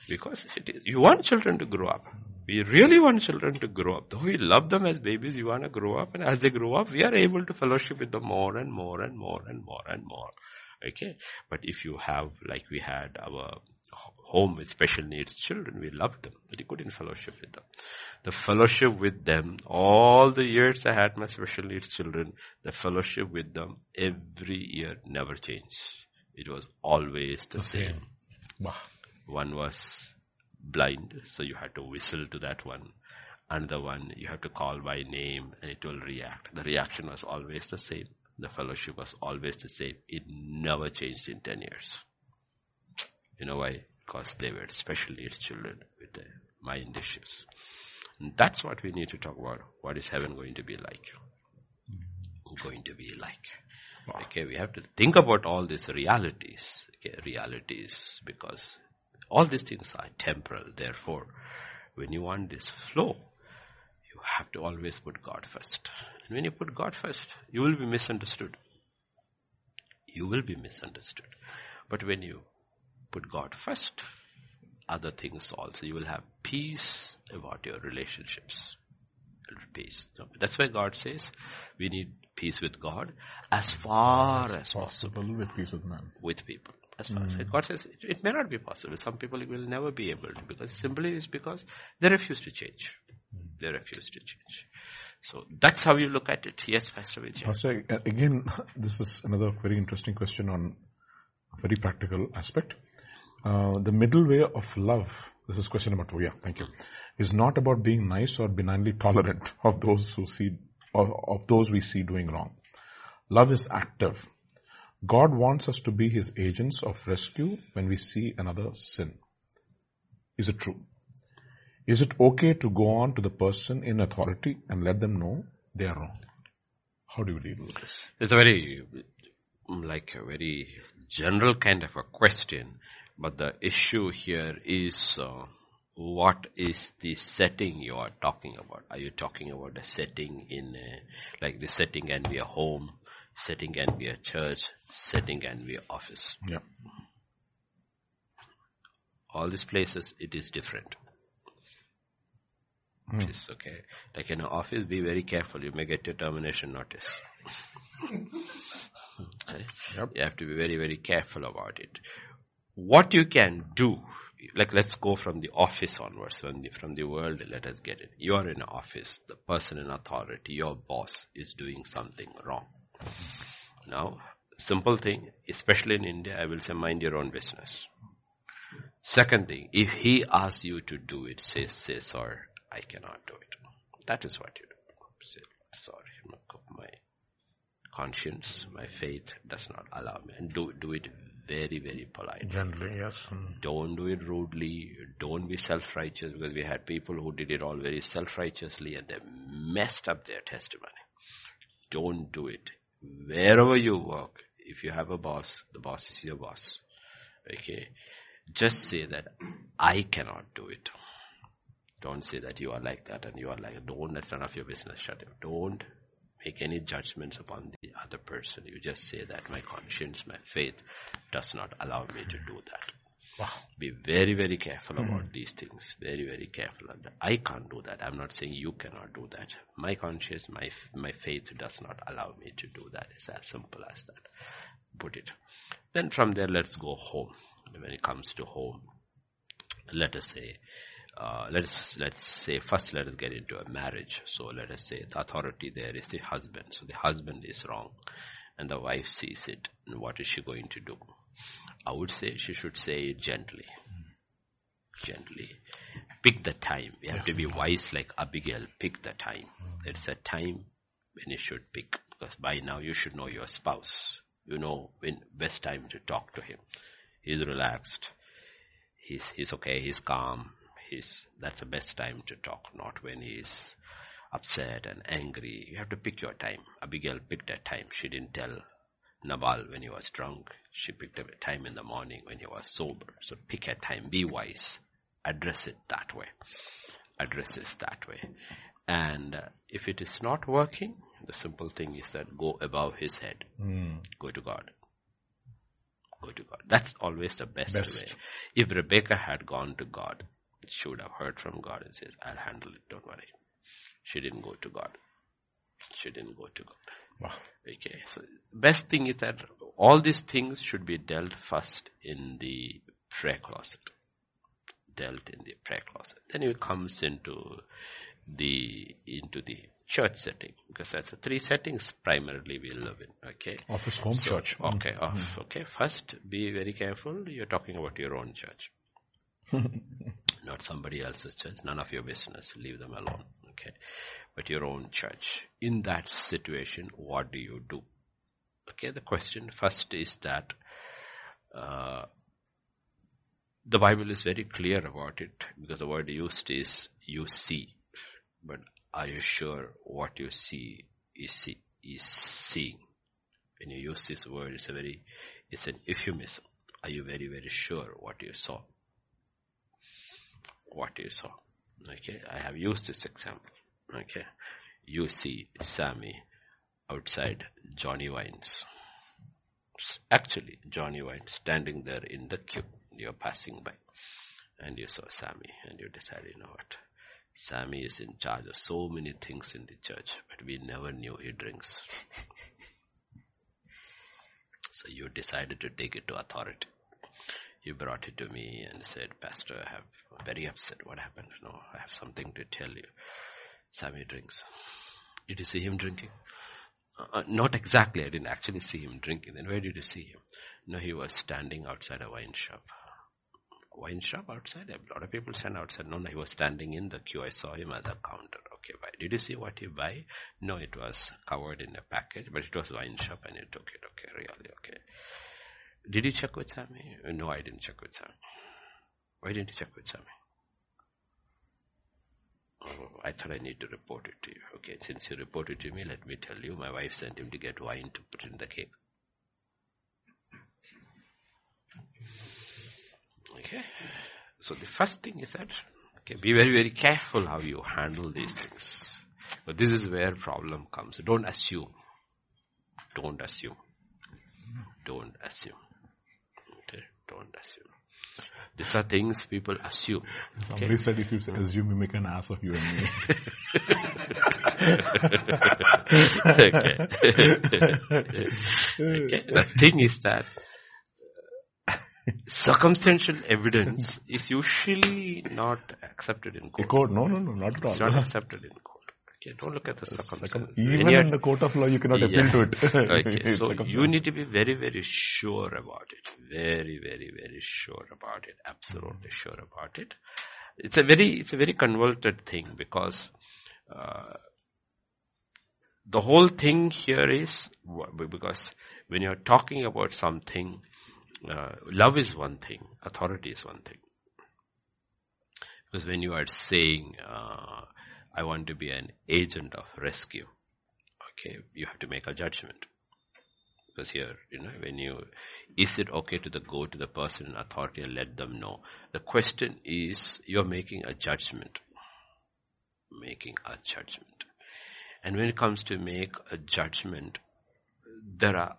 A: Because you want children to grow up. We really want children to grow up. Though we love them as babies, you want to grow up. And as they grow up, we are able to fellowship with them more and more and more and more and more. Okay. But if you have, like we had our home with special needs children, we loved them, but you couldn't fellowship with them the fellowship with them, all the years I had my special needs children, the fellowship with them every year never changed. It was always the okay. same.
B: Wow.
A: One was blind, so you had to whistle to that one. Another one, you have to call by name and it will react. The reaction was always the same. The fellowship was always the same. It never changed in 10 years. You know why? Because they were special needs children with the mind issues. That's what we need to talk about. What is heaven going to be like? Going to be like. Okay, we have to think about all these realities. Okay, realities because all these things are temporal. Therefore, when you want this flow, you have to always put God first. And when you put God first, you will be misunderstood. You will be misunderstood. But when you put God first, other things also. You will have peace about your relationships. Peace. That's why God says we need peace with God as far as, as possible,
B: possible. With peace with man.
A: With people. As far mm. as God says it, it, may not be possible. Some people will never be able to because simply is because they refuse to change. Mm. They refuse to change. So that's how you look at it. Yes, Pastor Vijay.
B: Pastor, again, [LAUGHS] this is another very interesting question on a very practical aspect. Uh, the middle way of love, this is question number two, yeah, thank you, is not about being nice or benignly tolerant [LAUGHS] of those who see, of those we see doing wrong. Love is active. God wants us to be His agents of rescue when we see another sin. Is it true? Is it okay to go on to the person in authority and let them know they are wrong? How do you deal with this?
A: It's a very, like a very general kind of a question but the issue here is uh, what is the setting you are talking about? Are you talking about a setting in a, like the setting can be a home, setting can be a church, setting can be an office?
B: Yeah.
A: All these places, it is different. Mm. Is okay. Like in an office, be very careful. You may get your termination notice. [LAUGHS] okay? yep. You have to be very, very careful about it what you can do, like let's go from the office onwards, from the, from the world, let us get it. You are in office, the person in authority, your boss is doing something wrong. Now, simple thing, especially in India, I will say mind your own business. Second thing, if he asks you to do it, say, say, sorry, I cannot do it. That is what you do. Say, sorry, my conscience, my faith does not allow me. And do, do it very, very polite.
B: Gently, yes. Mm.
A: Don't do it rudely. Don't be self-righteous because we had people who did it all very self-righteously and they messed up their testimony. Don't do it. Wherever you work, if you have a boss, the boss is your boss. Okay. Just say that I cannot do it. Don't say that you are like that and you are like, don't, that's none of your business. Shut up. Don't make any judgments upon the other person. You just say that my conscience, my faith does not allow me to do that.
B: Wow.
A: Be very, very careful hmm. about these things. Very, very careful. I can't do that. I'm not saying you cannot do that. My conscience, my my faith does not allow me to do that. It's as simple as that. Put it. Then from there, let's go home. When it comes to home, let us say, uh, let's let's say first let us get into a marriage. So let us say the authority there is the husband. So the husband is wrong, and the wife sees it. And what is she going to do? I would say she should say it gently. Gently. Pick the time. We have yes. to be wise like Abigail. Pick the time. There's a time when you should pick. Because by now you should know your spouse. You know when best time to talk to him. He's relaxed. He's, he's okay. He's calm. He's, that's the best time to talk. Not when he's upset and angry. You have to pick your time. Abigail picked a time. She didn't tell Nabal when he was drunk. She picked up a time in the morning when he was sober. So pick a time, be wise, address it that way. Address it that way. And uh, if it is not working, the simple thing is that go above his head.
B: Mm.
A: Go to God. Go to God. That's always the best,
B: Best.
A: way. If Rebecca had gone to God, she would have heard from God and says, I'll handle it, don't worry. She didn't go to God. She didn't go to God.
B: Wow.
A: Okay, so best thing is that all these things should be dealt first in the prayer closet. Dealt in the prayer closet. Then it comes into the into the church setting because that's the three settings primarily we live in. Okay,
B: office, home,
A: So,
B: church. Mm.
A: Okay, off. Okay, first be very careful. You're talking about your own church, [LAUGHS] not somebody else's church. None of your business. Leave them alone. Okay, but your own church. In that situation, what do you do? Okay, the question first is that uh, the Bible is very clear about it because the word used is you see. But are you sure what you see is, see, is seeing? When you use this word, it's a very, it's an euphemism. Are you very, very sure what you saw? What you saw. Okay, I have used this example. Okay, you see Sammy outside Johnny Wines. Actually, Johnny Wines standing there in the queue. You're passing by, and you saw Sammy, and you decided, you know what? Sammy is in charge of so many things in the church, but we never knew he drinks. [LAUGHS] so you decided to take it to authority. You brought it to me and said, Pastor, I have I'm very upset. What happened? No, I have something to tell you. Sammy drinks. Did you see him drinking? Uh, not exactly. I didn't actually see him drinking. Then where did you see him? No, he was standing outside a wine shop. Wine shop outside? A lot of people stand outside. No, no, he was standing in the queue. I saw him at the counter. Okay, bye. Did you see what he buy? No, it was covered in a package, but it was wine shop and he took it. Okay, really, okay. Did you check with Sammy? No, I didn't check with Sammy. Why didn't you check with Sammy? Oh, I thought I need to report it to you. Okay, since you reported to me, let me tell you, my wife sent him to get wine to put in the cake. Okay, so the first thing is that, okay, be very, very careful how you handle these things. But this is where problem comes. Don't assume. Don't assume. Don't assume. Don't assume. These are things people assume.
B: Somebody okay? said if you assume you make an ass of you and me. [LAUGHS]
A: okay. [LAUGHS] okay. The thing is that uh, circumstantial evidence is usually not accepted in court.
B: Court, no, no, no, not at all.
A: It's not accepted in court. Okay, don't look at the circumstances.
B: Even in the court of law, you cannot appeal
A: yeah.
B: to it. [LAUGHS]
A: okay, so you need to be very, very sure about it. Very, very, very sure about it. Absolutely sure about it. It's a very, it's a very convoluted thing because uh, the whole thing here is because when you're talking about something, uh, love is one thing, authority is one thing. Because when you are saying, uh, I want to be an agent of rescue. Okay, you have to make a judgment. Because here, you know, when you, is it okay to the, go to the person in authority and let them know? The question is, you're making a judgment. making a judgment. And when it comes to make a judgment, there are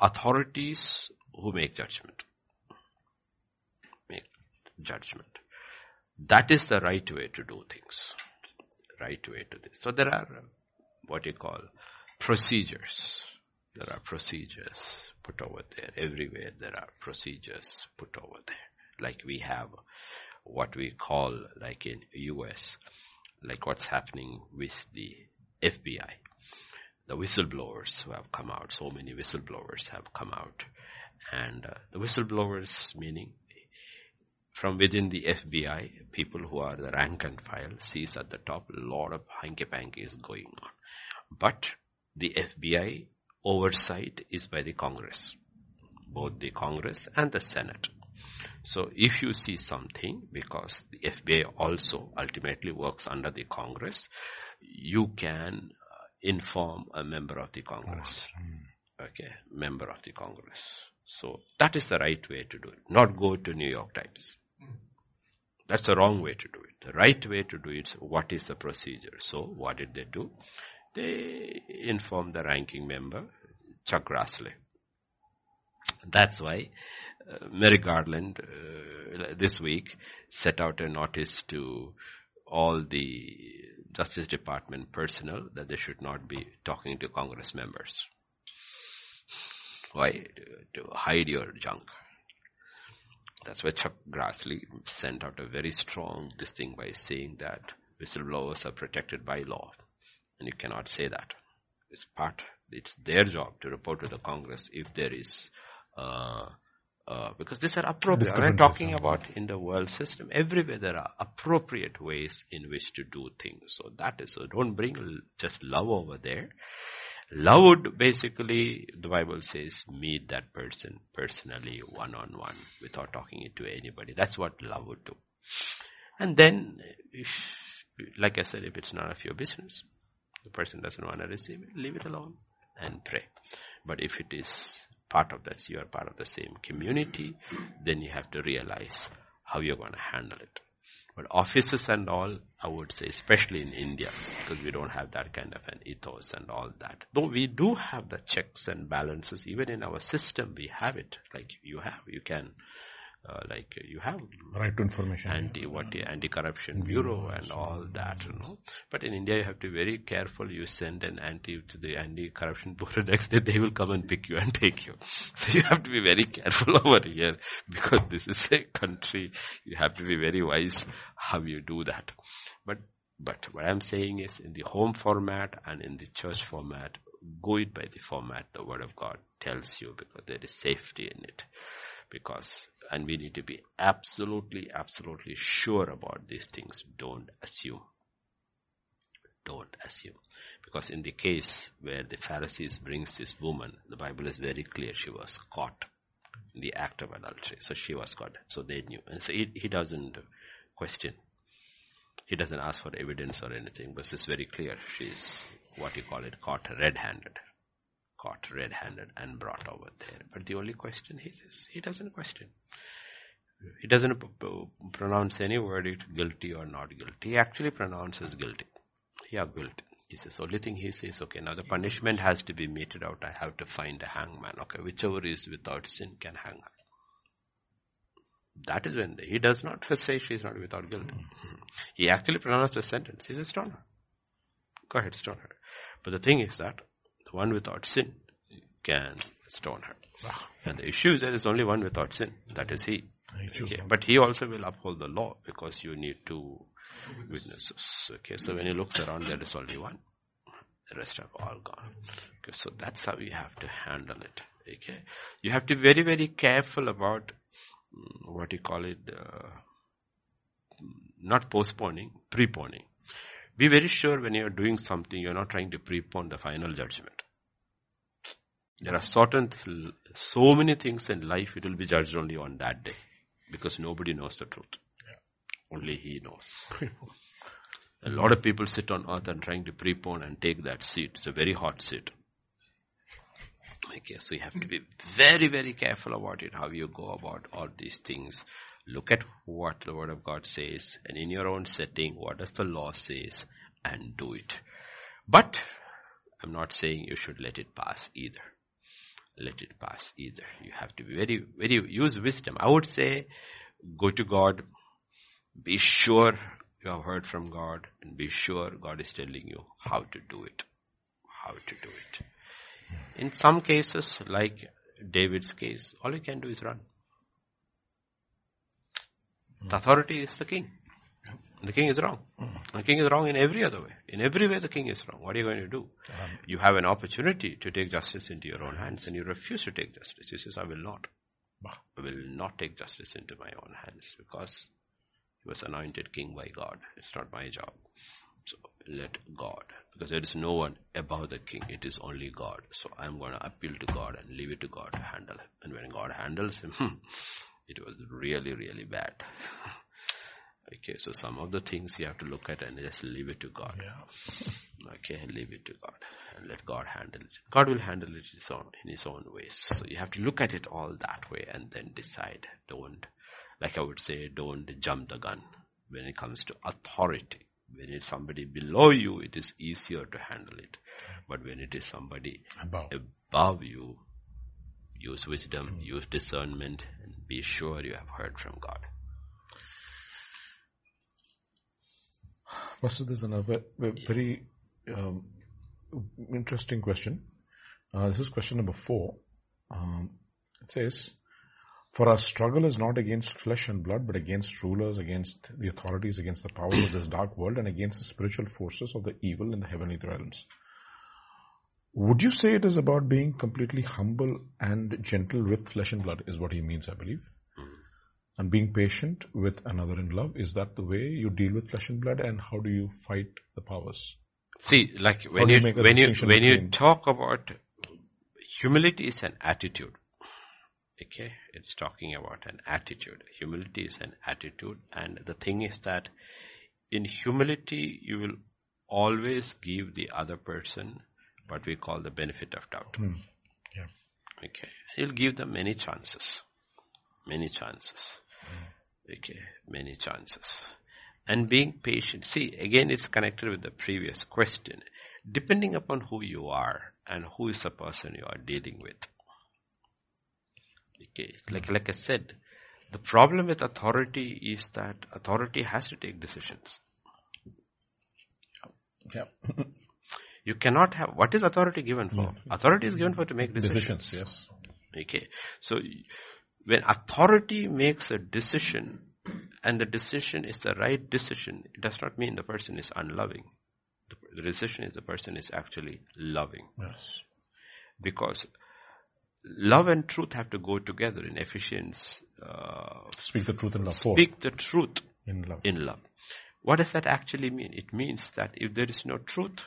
A: authorities who make judgment. Make judgment. That is the right way to do things. Right way to this. So there are what you call procedures. There are procedures put over there. Everywhere there are procedures put over there. Like we have what we call like in US, like what's happening with the FBI. The whistleblowers who have come out, so many whistleblowers have come out. And uh, the whistleblowers meaning from within the FBI, people who are the rank and file sees at the top a lot of hanky-panky is going on. But the FBI oversight is by the Congress, both the Congress and the Senate. So if you see something, because the FBI also ultimately works under the Congress, you can uh, inform a member of the Congress. Okay, member of the Congress. So that is the right way to do it. Not go to New York Times. That's the wrong way to do it. The right way to do it what is the procedure. So what did they do? They informed the ranking member, Chuck Grassley. That's why uh, Merrick Garland uh, this week set out a notice to all the Justice Department personnel that they should not be talking to Congress members. Why? To hide your junk. That's why Chuck Grassley sent out a very strong this thing by saying that whistleblowers are protected by law. And you cannot say that. It's part, it's their job to report to the Congress if there is, uh, uh, because these are appropriate. I'm talking about in the world system. Everywhere there are appropriate ways in which to do things. So that is, so don't bring just love over there. Love would basically, the Bible says, meet that person personally, one on one, without talking it to anybody. That's what love would do. And then, if, like I said, if it's none of your business, the person doesn't want to receive it, leave it alone and pray. But if it is part of that, you are part of the same community, then you have to realize how you're going to handle it. But offices and all, I would say, especially in India, because we don't have that kind of an ethos and all that. Though we do have the checks and balances, even in our system, we have it. Like you have, you can uh, like uh, you have
B: right to information.
A: anti what uh, anti corruption mm-hmm. bureau and all that you know. But in india you have to be very careful. You send an anti to the anti corruption [LAUGHS] bureau next day they will come and pick you and take you. [LAUGHS] So you have to be very careful [LAUGHS] over here because this is a country. You have to be very wise how you do that. But but what i'm saying is in the home format and in the church format go it by the format the word of god tells you because there is safety in it. Because and we need to be absolutely, absolutely sure about these things. Don't assume. Don't assume. Because in the case where the Pharisees brings this woman, the Bible is very clear she was caught in the act of adultery. So she was caught. So they knew. And so he, he doesn't question. He doesn't ask for evidence or anything, but it's very clear. She's what you call it, caught red-handed caught red-handed and brought over there. But the only question he says, he doesn't question. He doesn't pronounce any verdict guilty or not guilty. He actually pronounces guilty. Yeah, guilty. He says, only thing he says, okay, now the punishment has to be meted out. I have to find a hangman. Okay, whichever is without sin can hang. That is when he does not say she is not without guilt. He actually pronounced a sentence. He says, stone her. Go ahead, stone her. But the thing is that one without sin can stone her. And the issue is there is only one without sin. That is he. Okay. But he also will uphold the law because you need two witnesses. Okay. So when he looks around, there is only one. The rest are all gone. Okay. So that's how you have to handle it. Okay. You have to be very, very careful about mm, what you call it, uh, not postponing, preponing. Be very sure when you're doing something, you're not trying to prepone the final judgment. There are certain, so many things in life, it will be judged only on that day. Because nobody knows the truth. Yeah. Only He knows. [LAUGHS] a lot of people sit on earth and trying to prepone and take that seat. It's a very hot seat. Okay, so you have to be very, very careful about it, how you go about all these things. Look at what the word of God says and in your own setting, what does the law says? and do it. But I'm not saying you should let it pass either. Let it pass either. You have to be very, very, use wisdom. I would say go to God, be sure you have heard from God and be sure God is telling you how to do it. How to do it. In some cases, like David's case, all you can do is run. The authority is the king. The king is wrong. The king is wrong in every other way. In every way, the king is wrong. What are you going to do? Um, you have an opportunity to take justice into your own hands and you refuse to take justice. He says, I will not. I will not take justice into my own hands because he was anointed king by God. It's not my job. So let God, because there is no one above the king. It is only God. So I'm going to appeal to God and leave it to God to handle him. And when God handles him, [LAUGHS] it was really, really bad. [LAUGHS] okay, so some of the things you have to look at and just leave it to God.
B: Yeah. [LAUGHS]
A: Okay, leave it to God and let God handle it. God will handle it his own, in his own ways. So you have to look at it all that way and then decide. Don't, like I would say, don't jump the gun when it comes to authority. When it's somebody below you, it is easier to handle it. But when it is somebody
B: Above.
A: above you, use wisdom, mm. use discernment, and be sure you have heard from God.
B: Pastor, there's another very um, interesting question. Uh, this is question number four. Um, it says, For our struggle is not against flesh and blood, but against rulers, against the authorities, against the powers of this dark world, and against the spiritual forces of the evil in the heavenly realms. Would you say it is about being completely humble and gentle with flesh and blood, is what he means, I believe? And being patient with another in love, is that the way you deal with flesh and blood, and how do you fight the powers?
A: See, like when you,
B: you
A: when you, when you talk about humility is an attitude. Okay, it's talking about an attitude. Humility is an attitude, and the thing is that in humility, you will always give the other person what we call the benefit of doubt. Hmm.
B: Yeah.
A: Okay, you'll give them many chances, many chances. Okay, many chances. And being patient. See, again, it's connected with the previous question. Depending upon who you are and who is the person you are dealing with. Okay, like, like I said, the problem with authority is that authority has to take decisions.
B: Yeah. [LAUGHS]
A: You cannot have, what is authority given for? Mm. Authority is given for to make decisions.
B: Decisions, yes.
A: Okay. So when authority makes a decision and the decision is the right decision, it does not mean the person is unloving. The, decision is the person is actually loving.
B: Yes.
A: Because love and truth have to go together in Ephesians. Uh,
B: Speak the truth in love.
A: Speak the truth
B: in love.
A: in love. What does that actually mean? It means that if there is no truth,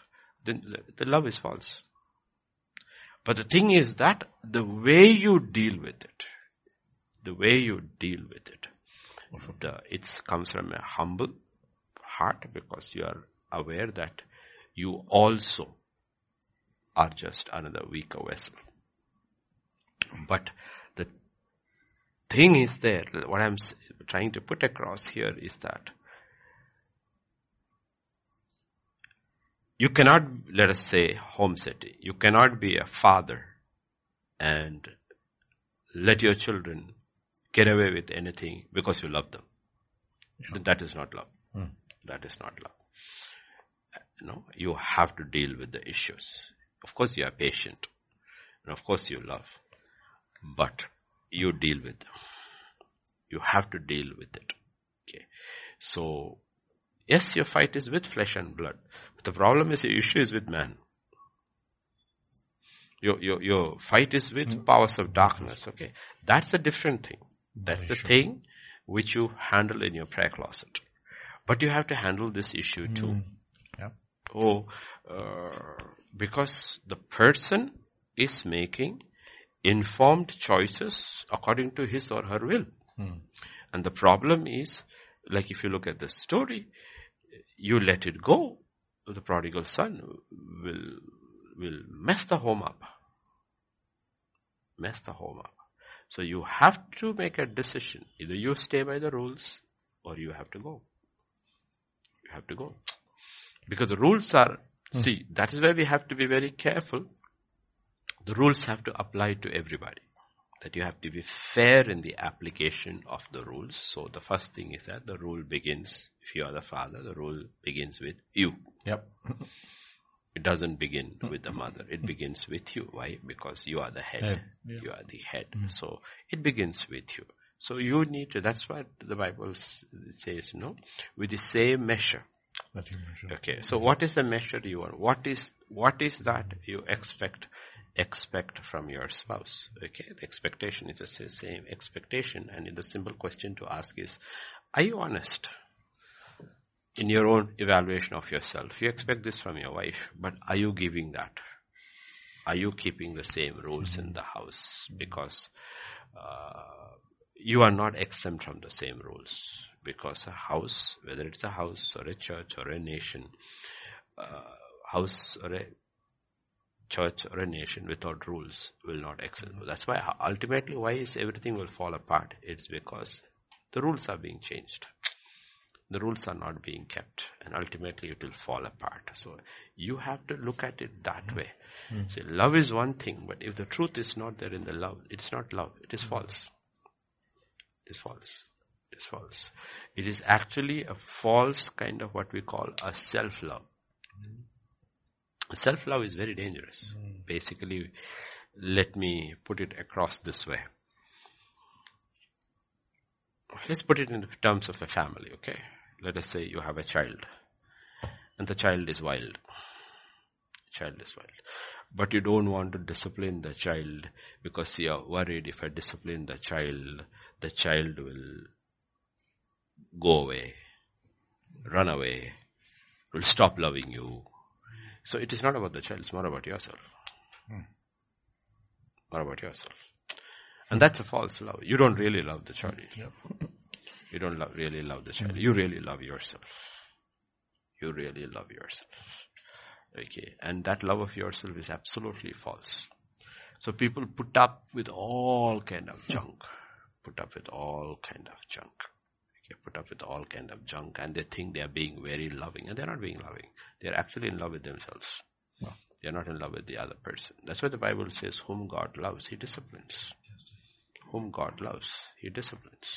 A: then the, the love is false. But the thing is that the way you deal with it, the way you deal with it, the, uh, it comes from a humble heart because you are aware that you also are just another weaker vessel. But the thing is there, what I'm trying to put across here is that you cannot, let us say, home city. You cannot be a father and let your children get away with anything because you love them. Th- That is not love. Hmm. That is not love. Know, you have to deal with the issues. Of course, you are patient, and of course, you love, but you deal with them. You have to deal with it. Okay, so yes, your fight is with flesh and blood, but the problem is the issue is with man. Your your your fight is with hmm. powers of darkness. Okay, that's a different thing. That's the thing which you handle in your prayer closet. But you have to handle this issue too.
B: Yeah.
A: Oh, uh, because the person is making informed choices according to his or her will. And the problem is, like if you look at the story, you let it go, the prodigal son will, will mess the home up. Mess the home up. So you have to make a decision. Either you stay by the rules or you have to go. You have to go. Because the rules are, hmm. see, that is why we have to be very careful. The rules have to apply to everybody. That you have to be fair in the application of the rules. So the first thing is that the rule begins, if you are the father, the rule begins with you.
B: Yep. [LAUGHS]
A: It doesn't begin with the mother. It begins with you. Why? Because you are the head.
B: Head, yeah.
A: You are the head. So it begins with you. So you need to, that's what the Bible says, no? With the same measure.
B: That you mentioned.
A: Okay. So what is the measure you want? What is, what is that you expect, expect from your spouse? Okay. The expectation is the same expectation. And the simple question to ask is, are you honest? In your own evaluation of yourself. You expect this from your wife, but are you giving that? Are you keeping the same rules in the house? Because uh, you are not exempt from the same rules. Because a house, whether it's a house or a church or a nation, uh, house or a church or a nation without rules will not excel. That's why ultimately why is everything will fall apart? It's because the rules are being changed the rules are not being kept and ultimately it will fall apart. So you have to look at it that mm-hmm. way. Mm-hmm. See, love is one thing, but if the truth is not there in the love, it's not love, it is mm-hmm. false. It is false. It is false. It is actually a false kind of what we call a self-love. Self-love is very dangerous. Basically, let me put it across this way. Let's put it in terms of a family, okay? Let us say you have a child and the child is wild. Child is wild. But you don't want to discipline the child because you are worried if I discipline the child, the child will go away, run away, will stop loving you. So it is not about the child, it's more about yourself. Hmm. More about yourself. And that's a false love. You don't really love the child. You don't love, really love the child. You really love yourself. You really love yourself. Okay. And that love of yourself is absolutely false. So people put up with all kind of junk. Put up with all kind of junk. Okay. Put up with all kind of junk and they think they are being very loving and they're not being loving. They're actually in love with themselves. They're not in love with the other person. That's why the Bible says, whom God loves, He disciplines. Whom God loves, He disciplines.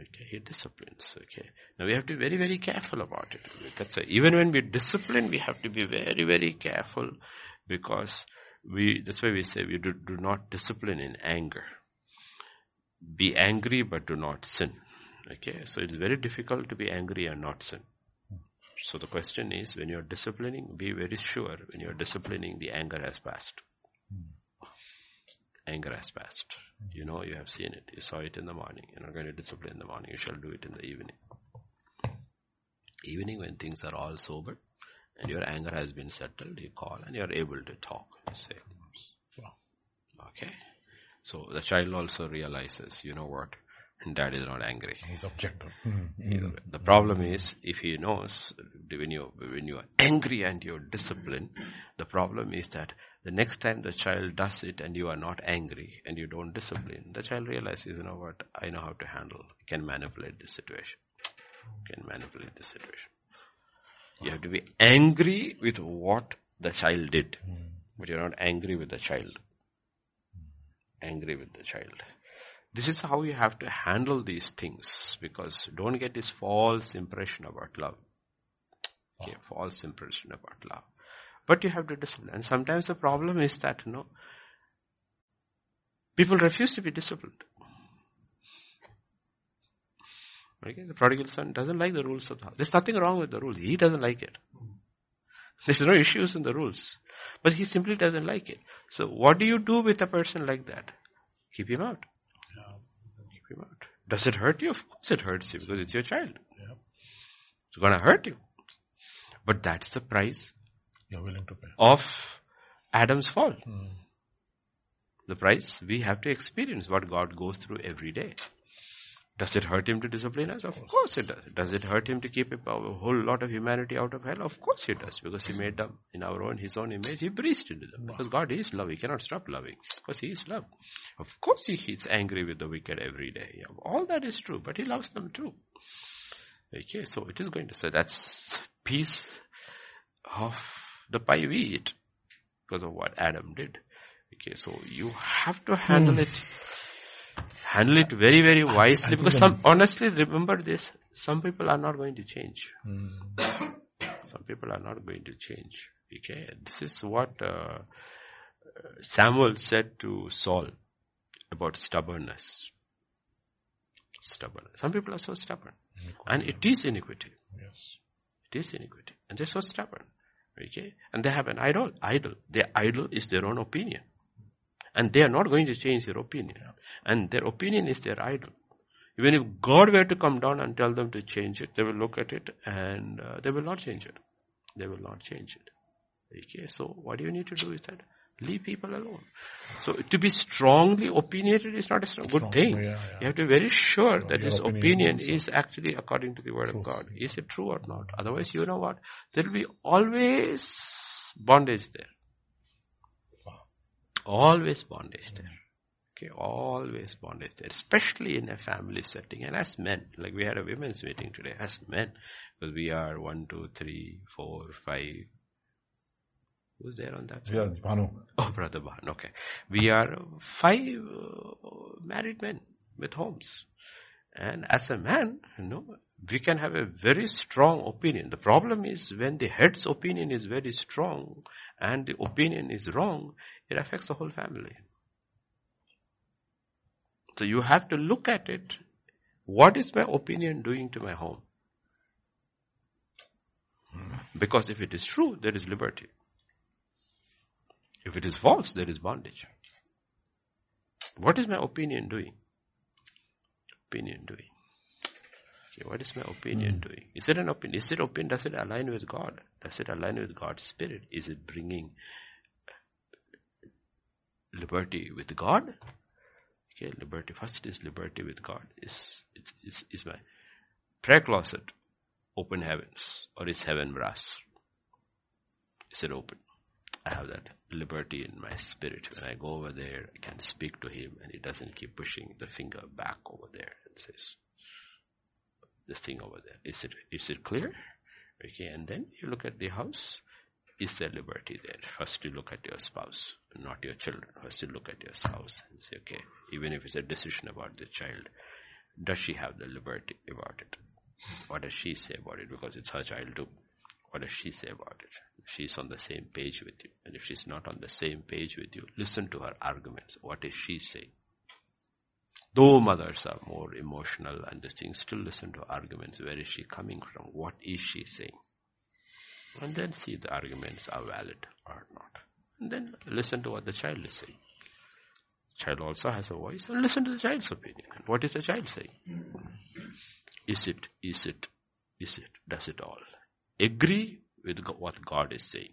A: Okay, He disciplines. Okay. Now we have to be very, very careful about it. That's why even when we discipline, we have to be very, very careful because we, that's why we say we do, do not discipline in anger. Be angry but do not sin. Okay, so it's very difficult to be angry and not sin. So the question is, when you're disciplining, be very sure when you're disciplining, the anger has passed. Hmm. Anger has passed. You know, you have seen it. You saw it in the morning. You're not going to discipline in the morning. You shall do it in the evening. Evening when things are all sober and your anger has been settled, you call and you're able to talk. Say, okay. So the child also realizes, you know what? Dad is not angry.
B: He's objective. Hmm, hmm.
A: The problem is if he knows when you when you are angry and you're disciplined, the problem is that the next time the child does it and you are not angry and you don't discipline, the child realizes, you know what, I know how to handle, can manipulate the situation. Can manipulate the situation. You have to be angry with what the child did, hmm. but you're not angry with the child. Angry with the child. This is how you have to handle these things because don't get this false impression about love. Okay, false impression about love. But you have to discipline. And sometimes the problem is that, you know, people refuse to be disciplined. Okay, the prodigal son doesn't like the rules of the house. There's nothing wrong with the rules. He doesn't like it. There's no issues in the rules. But he simply doesn't like it. So what do you do with a person like that? Keep him out. Keep him out. Does it hurt you? Of course it hurts you because it's your child.
B: Yeah.
A: It's gonna hurt you. But that's the price
B: You're willing to pay.
A: of Adam's fall. Hmm. The price we have to experience what God goes through every day. Does it hurt him to discipline us? Of course it does. Does it hurt him to keep a whole lot of humanity out of hell? Of course it does. Because he made them in our own, his own image. He breathed into them. Because God is love. He cannot stop loving. Because he is love. Of course he is angry with the wicked every day. All that is true. But he loves them too. Okay, so it is going to say that's piece of the pie we eat because of what Adam did. Okay, so you have to handle hmm. it, handle it very, very wisely because some, honestly, remember this, some people are not going to change. Some people are not going to change. Okay, this is what uh, Samuel said to Saul about stubbornness. Stubborn. Some people are so stubborn. And it is iniquity.
B: Yes.
A: It is iniquity. And they're so stubborn. Okay? And they have an idol. Idol. Their idol is their own opinion. And they are not going to change their opinion. And their opinion is their idol. Even if God were to come down and tell them to change it, they will look at it and uh, they will not change it. They will not change it. Okay, so what do you need to do is that leave people alone. So to be strongly opinionated is not a strong, good
B: Strong,
A: thing.
B: yeah, yeah.
A: You have to be very sure
B: So
A: that this
B: opinion
A: opinion
B: is
A: is actually according to the word of God. Is it true or not? Otherwise, you know what? There will be always bondage there. Always bondage there. Okay, always bondage there, especially in a family setting. And as men, like we had a women's meeting today, as men, because we are one, two, three, four, five. Who's there on that? side?
B: Yeah, Bhanu.
A: Oh, Brother Bhan, okay. We are five uh, married men with homes. And as a man, you know, we can have a very strong opinion. The problem is when the head's opinion is very strong and the opinion is wrong, it affects the whole family. So you have to look at it. What is my opinion doing to my home? Because if it is true, there is liberty. If it is false, there is bondage. What is my opinion doing? Opinion doing. Okay, what is my opinion hmm. doing? Is it an opinion? Is it opinion? Does it align with God? Does it align with God's spirit? Is it bringing liberty with God? Okay, liberty. First is liberty with God. Is is is, is my prayer closet open heavens or is heaven brass? Is it open? I have that liberty in my spirit. When I go over there, I can speak to him and he doesn't keep pushing the finger back over there and says, this thing over there. Is it, is it clear? Okay, and then you look at the house. Is there liberty there? First you look at your spouse, not your children. First you look at your spouse and say, okay, even if it's a decision about the child, does she have the liberty about it? What does she say about it? Because it's her child too. What does she say about it? She's on the same page with you. And if she's not on the same page with you, listen to her arguments. What is she saying? Though mothers are more emotional and thing, still listen to arguments. Where is she coming from? What is she saying? And then see the arguments are valid or not. And then listen to what the child is saying. Child also has a voice and listen to the child's opinion. What is the child saying? Is it, is it, is it, does it all? Agree with what God is saying.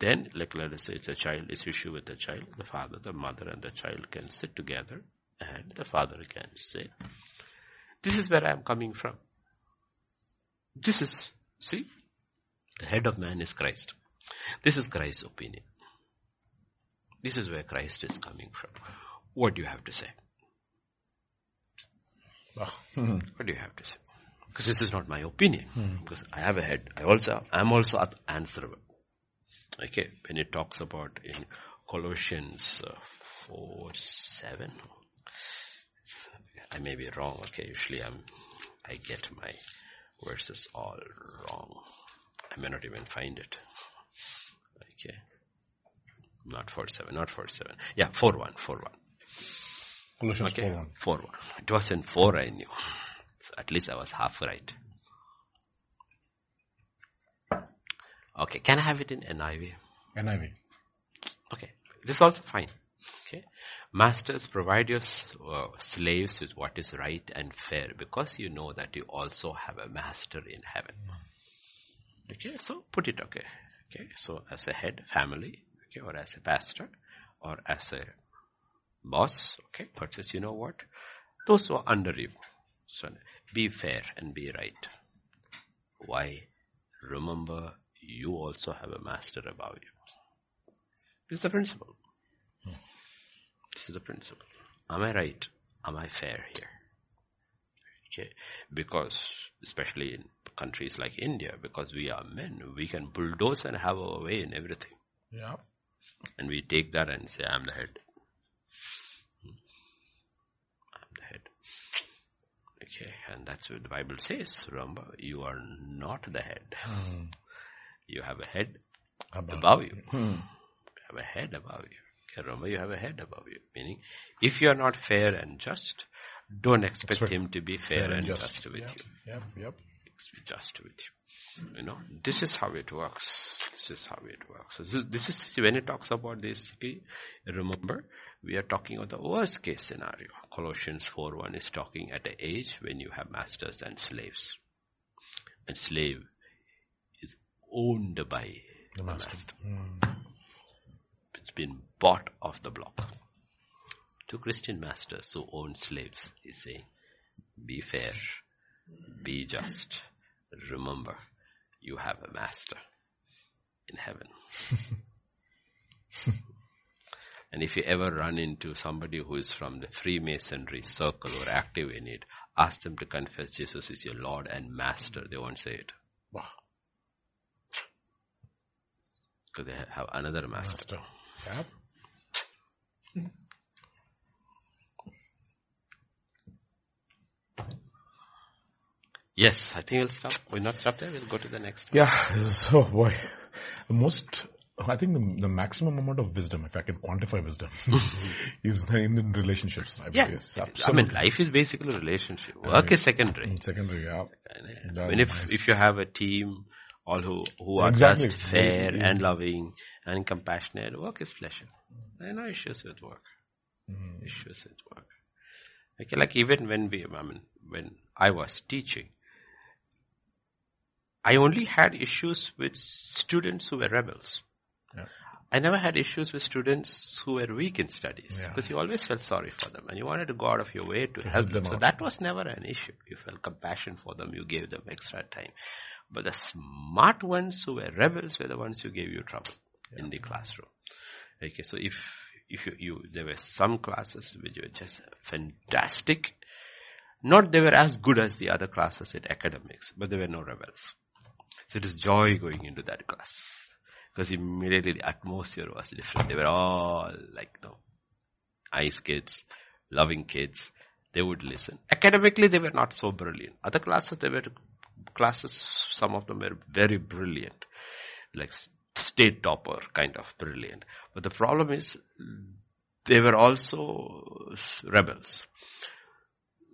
A: Then, like let us say it's a child, it's issue with the child, the father, the mother and the child can sit together and the father can say, this is where I am coming from. This is, see, the head of man is Christ. This is Christ's opinion. This is where Christ is coming from. What do you have to say?
B: Ah,
A: What do you have to say? Because this is not my opinion. Because I have a head. I also, I'm also answerable. Okay, when it talks about in Colossians uh, 4, 7. I may be wrong. Okay, usually I'm, I get my verses all wrong. I may not even find it. Okay. Not 4, 7, not 4, 7. Yeah, 4, 1, 4, 1.
B: Colossians
A: Okay,
B: 4 1.
A: 4 1. It was in 4 I knew. So at least I was half right. Okay, can I have it in NIV?
B: NIV.
A: Okay, this is also fine. Okay, masters provide your uh, slaves with what is right and fair because you know that you also have a master in heaven. Okay, so put it okay. Okay, so as a head family, okay, or as a pastor, or as a boss, okay, says, you know what? Those who are under you, so be fair and be right. Why? Remember, you also have a master above you. This is the principle. This is the principle. Am I right? Am I fair here? Okay. Because, especially in countries like India because we are men. We can bulldoze and have our way in everything.
B: Yeah.
A: And we take that and say, I'm the head. Hmm. I'm the head. Okay, and that's what the Bible says. Remember, you are not the head.
B: Hmm.
A: You have a head
B: Above.
A: above you.
B: Hmm.
A: You have a head above you. Remember, you have a head above you. Meaning, if you are not fair and just, don't expect
B: right.
A: him to be fair, and just, with
B: yep.
A: you.
B: Yep. Yep.
A: Just with you. You know, this is how it works. This is how it works. This, this is when it talks about this. Remember, we are talking of the worst case scenario. Colossians 4:1 is talking at an age when you have masters and slaves, and slave is owned by
B: The
A: the
B: master.
A: master.
B: Hmm.
A: It's been bought off the block. To Christian masters who own slaves, he's saying, be fair, be just. Remember, you have a master in heaven. [LAUGHS] and if you ever run into somebody who is from the Freemasonry circle or active in it, ask them to confess Jesus is your Lord and Master. They won't say it
B: Wow.
A: because they have another master.
B: Master. Yep.
A: Yes, I think we'll stop. We'll not stop there. We'll go to the next one.
B: Yeah. [LAUGHS] So boy, the most, I think the, the maximum amount of wisdom, if I can quantify wisdom, [LAUGHS] is in, in relationships. I
A: Yeah. I mean, life is basically a relationship. Work is secondary.
B: Mm, secondary, yeah.
A: I mean, if
B: nice.
A: if you have a team, all who who are
B: Exactly.
A: just fair
B: Yeah.
A: and loving and compassionate, work is pleasure. There are no issues with work.
B: Mm.
A: Issues with work. Okay, like even when we, I mean, when I was teaching, I only had issues with students who were rebels.
B: Yeah.
A: I never had issues with students who were weak in studies
B: Yeah.
A: because you always felt sorry for them and you wanted to go out of your way to, help
B: help
A: them.
B: them
A: So that was never an issue. You felt compassion for them. You gave them extra time. But the smart ones who were rebels were the ones who gave you trouble in the classroom. Okay, so if if you, you there were some classes which were just fantastic, not they were as good as the other classes in academics, but there were no rebels. So it is joy going into that class. Because immediately the atmosphere was different. They were all like, no, nice kids, loving kids. They would listen. Academically, they were not so brilliant. Other classes, they were classes, some of them were very brilliant. Like state topper kind of brilliant. But the problem is, they were also rebels.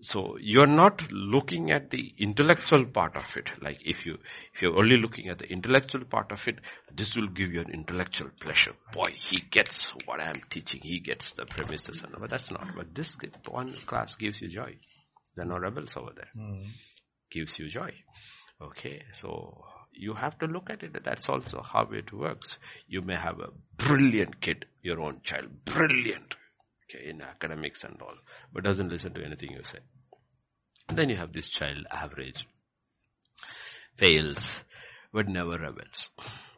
A: So you're not looking at the intellectual part of it. Like if you, if you're only looking at the intellectual part of it, this will give you an intellectual pleasure. Boy, he gets what I'm teaching. He gets the premises and but that's not. But this one class gives you joy. There are no rebels over there. Hmm. Gives you joy. Okay, so you have to look at it. That's also how it works. You may have a brilliant kid, your own child, brilliant, okay, in academics and all, but doesn't listen to anything you say. And then you have this child, average, fails, but never rebels.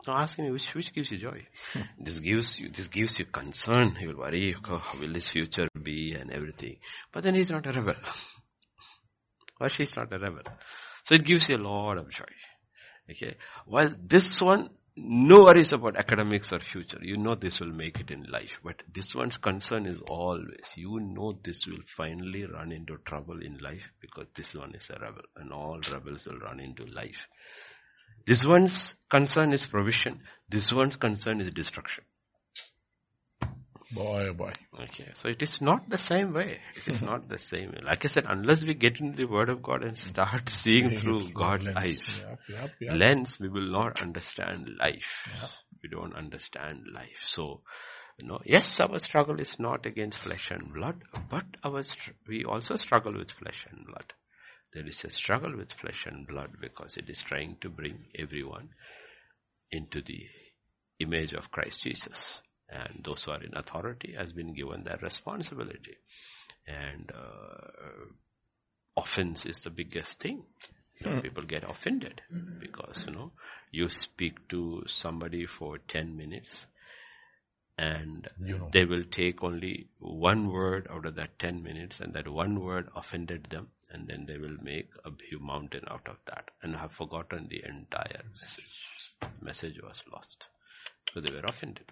A: Now ask him which which gives you joy. Hmm. this gives you this gives you concern. He will worry, oh, how will his future be and everything. But then he's not a rebel. or she's not a rebel. So it gives you a lot of joy. Okay. While this one, no worries about academics or future. You know this will make it in life. But this one's concern is always, you know this will finally run into trouble in life because this one is a rebel and all rebels will run into life. This one's concern is provision. This one's concern is destruction.
B: Boy, oh boy.
A: Okay, so it is not the same way. It is [LAUGHS] not the same way. Like I said, unless we get into the Word of God and mm. start [LAUGHS] seeing through God's
B: Lens.
A: eyes,
B: Yep, yep, yep.
A: lens, we will not understand life. We don't understand life. So, you know, yes, our struggle is not against flesh and blood, but our str- we also struggle with flesh and blood. There is a struggle with flesh and blood because it is trying to bring everyone into the image of Christ Jesus. And those who are in authority has been given that responsibility. And uh, offense is the biggest thing. You know, people get offended because you know you speak to somebody for ten minutes, and
B: You know.
A: they will take only one word out of that ten minutes, and that one word offended them, and then they will make a huge mountain out of that and have forgotten the entire message. Message was lost. So they were offended.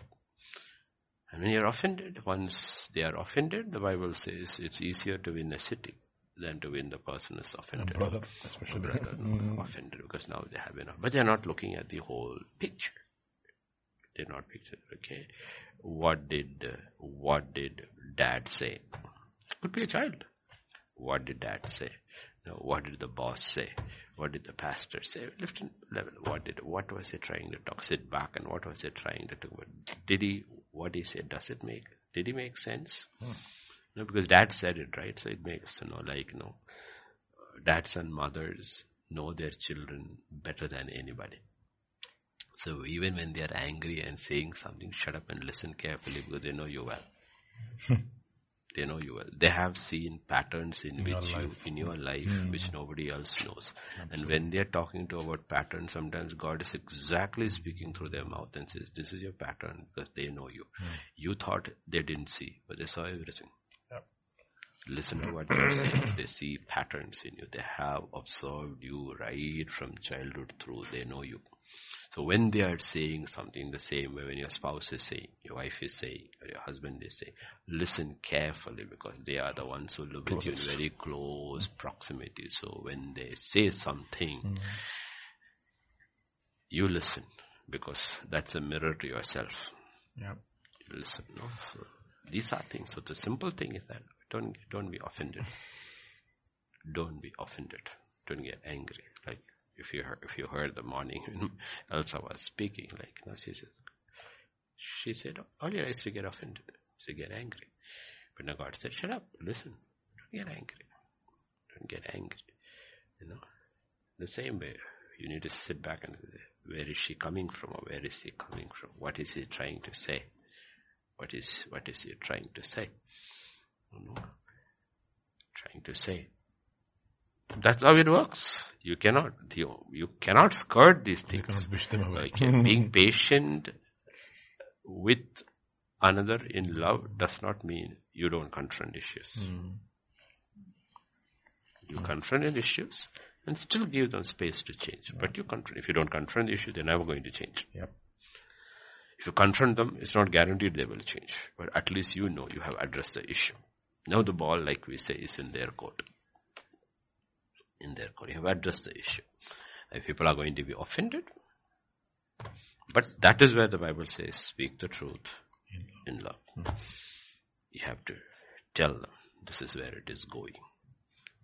A: And when you're offended, once they are offended, the Bible says it's easier to win a city than to win the person who's offended.
B: A brother, especially.
A: A brother
B: Mm.
A: offended because now they have enough. But they're not looking at the whole picture. They're not picture. Okay, what did uh, what did dad say? Could be a child. What did dad say? No, what did the boss say? What did the pastor say? Lift level. What did what was he trying to talk? Sit back and what was he trying to talk about? Did he what he said? Does it make? Did he make sense? Hmm. No, because dad said it right, so it makes you know like you know, dads and mothers know their children better than anybody. So even when they are angry and saying something, shut up and listen carefully because they know you well. Hmm. They know you well. They have seen patterns in,
B: In
A: which you, in your life,
B: Mm.
A: which nobody else knows. And when they are talking to about patterns, sometimes God is exactly speaking through their mouth and says, "This is your pattern," because they know you. You thought they didn't see, but they saw everything.
B: Yep.
A: Listen to what they are saying. They see patterns in you. They have observed you right from childhood through. They know you. So when they are saying something the same way, when your spouse is saying, your wife is saying, or your husband is saying, listen carefully because they are the ones who live with you in very close proximity. So when they say something, mm. you listen because that's a mirror to yourself.
B: Yeah.
A: You listen, no? So these are things. So the simple thing is that don't don't be offended. [LAUGHS] Don't be offended. Don't get angry. Like if you heard, if you heard the morning when [LAUGHS] Elsa was speaking, like you know, she said, she said, all you is to get offended, to get angry. But now God said, shut up, listen, don't get angry, don't get angry. You know, the same way you need to sit back and say, where is she coming from, or where is he coming from? What is he trying to say? What is what is he trying to say? You know, trying to say. That's how it works. You cannot you, you cannot skirt these
B: You
A: things.
B: cannot wish them away.
A: Being [LAUGHS] patient with another in love does not mean you don't confront issues.
B: Mm.
A: You confront issues and still give them space to change. But you confront. If you don't confront the issue, they're never going to change.
B: Yep.
A: If you confront them, it's not guaranteed they will change. But at least you know you have addressed the issue. Now the ball, like we say, is in their court. In their court. You have addressed the issue. If people are going to be offended, but that is where the Bible says, speak the truth in love. You have to tell them this is where it is going.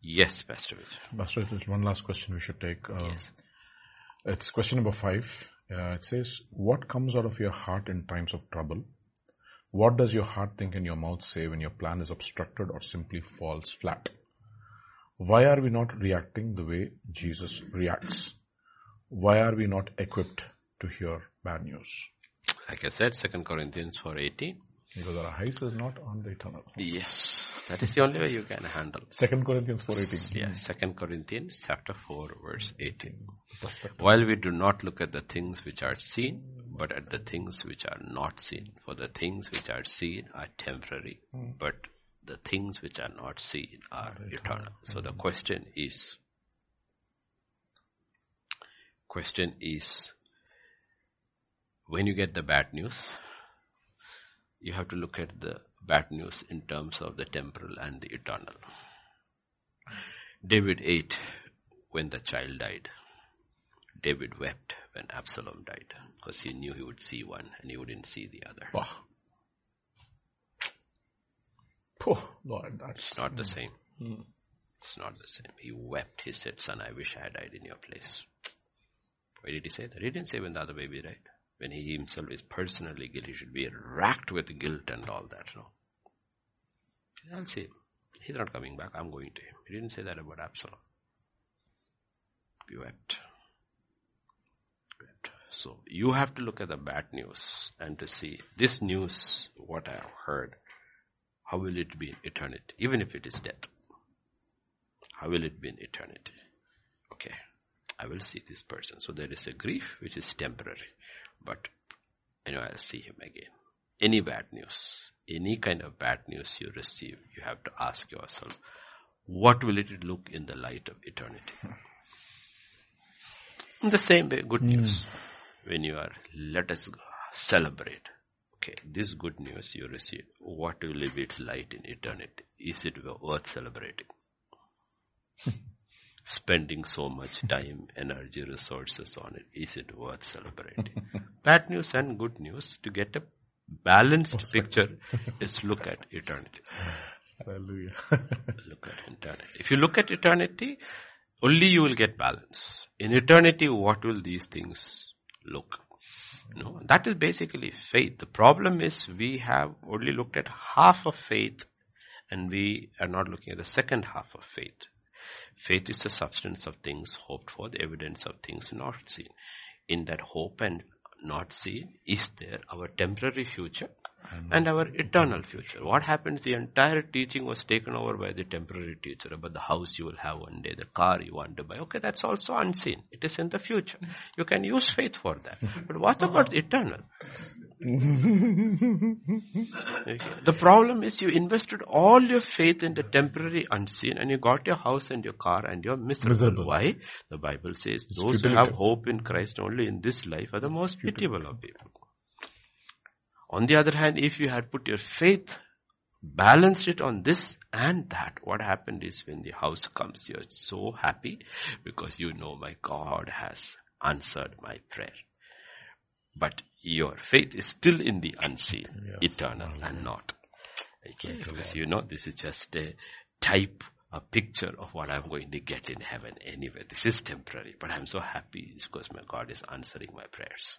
A: Yes, Pastor Vijay.
B: Pastor, there's one last question we should take. Uh,
A: Yes.
B: It's question number five. Uh, it says, What comes out of your heart in times of trouble? What does your heart think and your mouth say when your plan is obstructed or simply falls flat? Why are we not reacting the way Jesus reacts? Why are we not equipped to hear bad news?
A: Like I said, 2 Corinthians 4.18.
B: Because our eyes is not on the eternal.
A: Yes. That is the only way you can handle.
B: Second Corinthians 4.18.
A: Yes, Second Corinthians chapter 4 verse 18. While we do not look at the things which are seen, but at the things which are not seen. For the things which are seen are temporary, hmm. but the things which are not seen are eternal. So the mm-hmm. question is, question is, when you get the bad news, you have to look at the bad news in terms of the temporal and the eternal. David ate when the child died. David wept when Absalom died because he knew he would see one and he wouldn't see the other.
B: Wow. Oh, Lord, that's
A: It's not the mm, same. Mm. It's not the same. He wept. He said, Son, I wish I had died in your place. Why did he say that? He didn't say when the other baby died. When he himself is personally guilty, he should be racked with guilt and all that. No. I'll see. He's not coming back. I'm going to him. He didn't say that about Absalom. He wept. Wept. So you have to look at the bad news and to see this news, what I have heard, how will it be in eternity? Even if it is death. How will it be in eternity? Okay. I will see this person. So there is a grief which is temporary. But you know I'll see him again. Any bad news, any kind of bad news you receive, you have to ask yourself, what will it look in the light of eternity? [LAUGHS] In the same way, good hmm. news. When you are, let us celebrate. Okay, this good news you receive, what will be its light in eternity? Is it worth celebrating? [LAUGHS] Spending so much time, energy, resources on it, is it worth celebrating? [LAUGHS] Bad news and good news to get a balanced picture [LAUGHS] is look at eternity.
B: Hallelujah.
A: look at eternity. If you look at eternity, only you will get balance. In eternity, what will these things look? No, that is basically faith. The problem is we have only looked at half of faith and we are not looking at the second half of faith. Faith is the substance of things hoped for, the evidence of things not seen. In that hope and not seen is there our temporary future and our eternal future. What happens? The entire teaching was taken over by the temporary teacher about the house you will have one day, the car you want to buy. Okay, that's also unseen. It is in the future. You can use faith for that. But what about eternal? Okay. [LAUGHS] The problem is you invested all your faith in the temporary unseen and you got your house and your car and you're miserable.
B: Miserable.
A: Why? The Bible says those who have hope in Christ only in this life are the most pitiable of people. On the other hand, if you had put your faith, balanced it on this and that, what happened is when the house comes, you're so happy because you know my God has answered my prayer. But your faith is still in the unseen,
B: Yes.
A: eternal and not. Okay, because you know this is just a type, a picture of what I'm going to get in heaven anyway. This is temporary, but I'm so happy because my God is answering my prayers.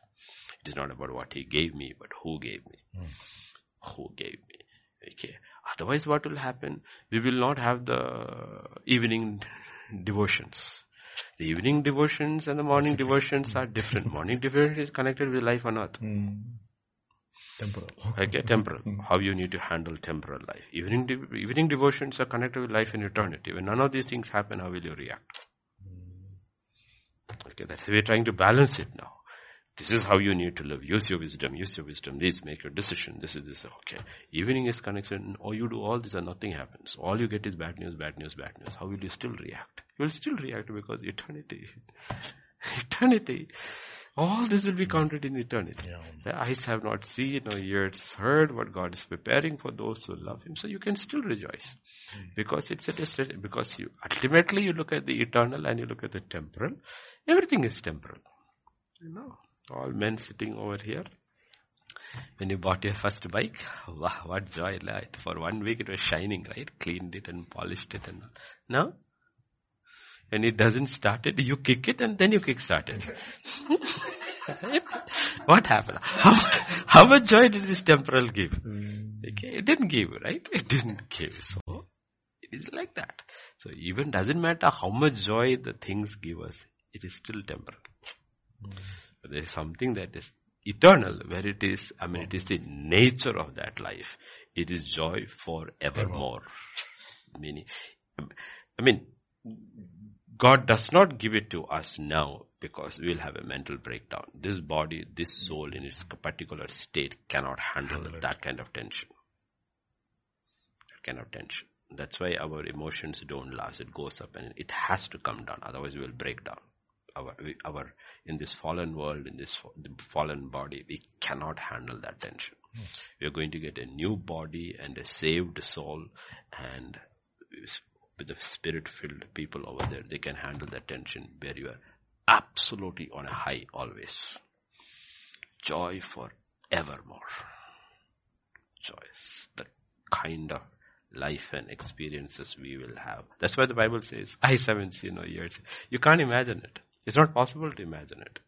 A: It is not about what He gave me, but who gave me. Who gave me. Okay. Otherwise what will happen? We will not have the evening devotions. The evening devotions and the morning devotions are different. Morning devotion is connected with life on earth.
B: Temporal.
A: Okay, temporal. How you need to handle temporal life. Evening, de- evening devotions are connected with life in eternity. When none of these things happen, how will you react? Hmm. Okay, that's we're trying to balance it now. This is how you need to live. Use your wisdom. Use your wisdom. This make your decision. This is this. Okay. Evening is connected. Or you do all this and nothing happens. All you get is bad news, bad news, bad news. How will you still react? You will still react because eternity. [LAUGHS] eternity. All this will be hmm. counted in eternity. The eyes have not seen or ears heard what God is preparing for those who love Him. So you can still rejoice hmm. because it's a destiny. Because you ultimately you look at the eternal and you look at the temporal. Everything is temporal. You know, all men sitting over here. When you bought your first bike, wow, what joy! Right? For one week it was shining, right? Cleaned it and polished it, and now when it doesn't start it, you kick it and then you kick start it. [LAUGHS] what happened? How, how much joy did this temporal give? Mm. Okay, it didn't give, right? It didn't give. So it is like that. So even doesn't matter how much joy the things give us, it is still temporal. Mm. But there is something that is eternal, where it is, I mean, it is the nature of that life. It is joy forevermore. Meaning, I mean, God does not give it to us now because we will have a mental breakdown. This body, this soul in its particular state cannot handle that kind of tension. That kind of tension. That's why our emotions don't last. It goes up and it has to come down. Otherwise we will break down. Our, we, our, in this fallen world, in this fallen body, we cannot handle that tension. Hmm. We are going to get a new body and a saved soul and with the spirit filled people over there, they can handle that tension where you are absolutely on a high always. Joy for evermore. Joy. The kind of life and experiences we will have. That's why the Bible says, eyes haven't seen or ears. You can't imagine it. It's not possible to imagine it.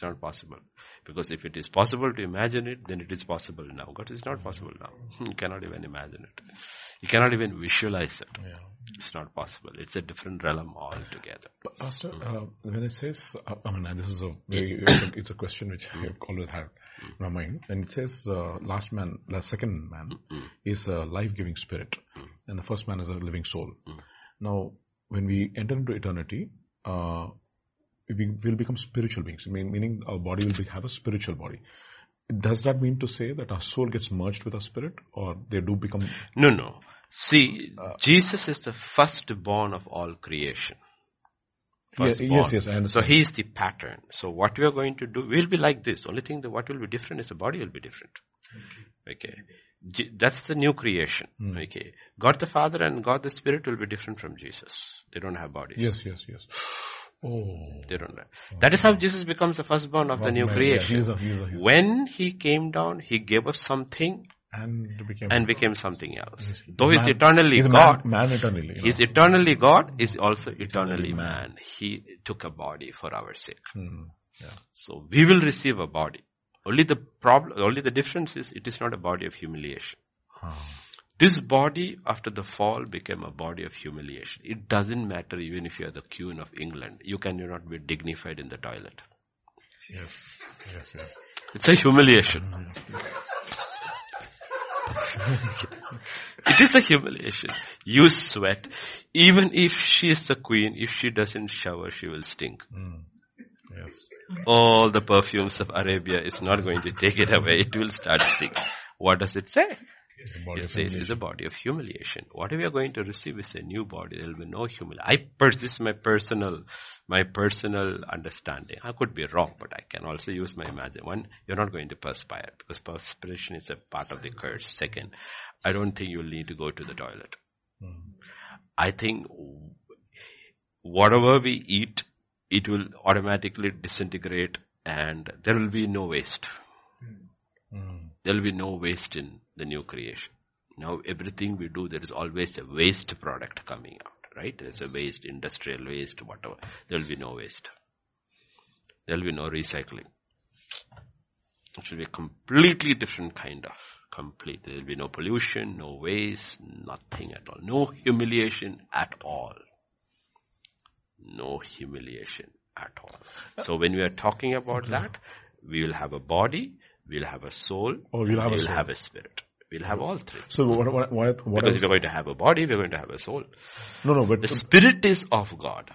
A: It's not possible. Because if it is possible to imagine it, then it is possible now. God is not mm-hmm. possible now. [LAUGHS] You cannot even imagine it. You cannot even visualize it. It's not possible. It's a different realm altogether.
B: But Pastor, mm. uh, when it says, uh, I mean, this is a mm. very, [COUGHS] it's a, question which I've mm. always had in my mind. And it says, uh, last man, the second man is a life-giving spirit, and the first man is a living soul. Now, when we enter into eternity, uh, we will become spiritual beings. Meaning our body will be, have a spiritual body. Does that mean to say that our soul gets merged with our spirit, or they do become?
A: No, no. See, Jesus is the firstborn of all creation.
B: Yeah, yes, yes, I
A: So
B: understand.
A: he is the pattern. So what we are going to do, we'll be like this. Only thing that what will be different is the body will be different. Okay. Je- That's the new creation.
B: Hmm.
A: Okay. God the Father and God the Spirit will be different from Jesus. They don't have bodies.
B: Yes, yes, yes. Oh.
A: They don't have. That is how Jesus becomes the firstborn of the new
B: Man,
A: creation.
B: he's he's
A: When he came down, he gave up something
B: and became
A: and became something else. Though he's
B: man-
A: eternally
B: he's
A: God,
B: man, man eternally. you know.
A: he's eternally God, is also eternally man. He took a body for our sake.
B: Hmm. Yeah.
A: So we will receive a body. Only the problem, only the difference is it is not a body of humiliation. This body after the fall became a body of humiliation. It doesn't matter even if you are the queen of England. You cannot be dignified in the toilet.
B: Yes. Yes, yes.
A: It's a humiliation. it is a humiliation. You sweat. Even if she is the queen, if she doesn't shower, she will stink.
B: Hmm. Yes.
A: All the perfumes of Arabia is not going to take it away. It will start stinking. What does it say?
B: It's a body
A: It says it's a body of humiliation. What we are going to receive is a new body. There will be no humiliation. I pers- this is my personal, my personal understanding. I could be wrong, but I can also use my imagination. One, you're not going to perspire because perspiration is a part of the curse. Second, I don't think you'll need to go to the toilet.
B: Hmm.
A: I think whatever we eat, it will automatically disintegrate and there will be no waste.
B: Hmm.
A: There will be no waste in the new creation. Now everything we do, there is always a waste product coming out, right? There's a waste, industrial waste, whatever. There will be no waste. There will be no recycling. It will be a completely different kind of complete. There will be no pollution, no waste, nothing at all. No humiliation at all. No humiliation at all. Uh, so when we are talking about that, we will have a body, we'll have a soul,
B: or we'll have a
A: we'll
B: soul.
A: have a spirit. We'll have all three.
B: So what, what, what, what
A: Because we're going to have a body, we're going to have a soul.
B: No, no, but,
A: The spirit is of God.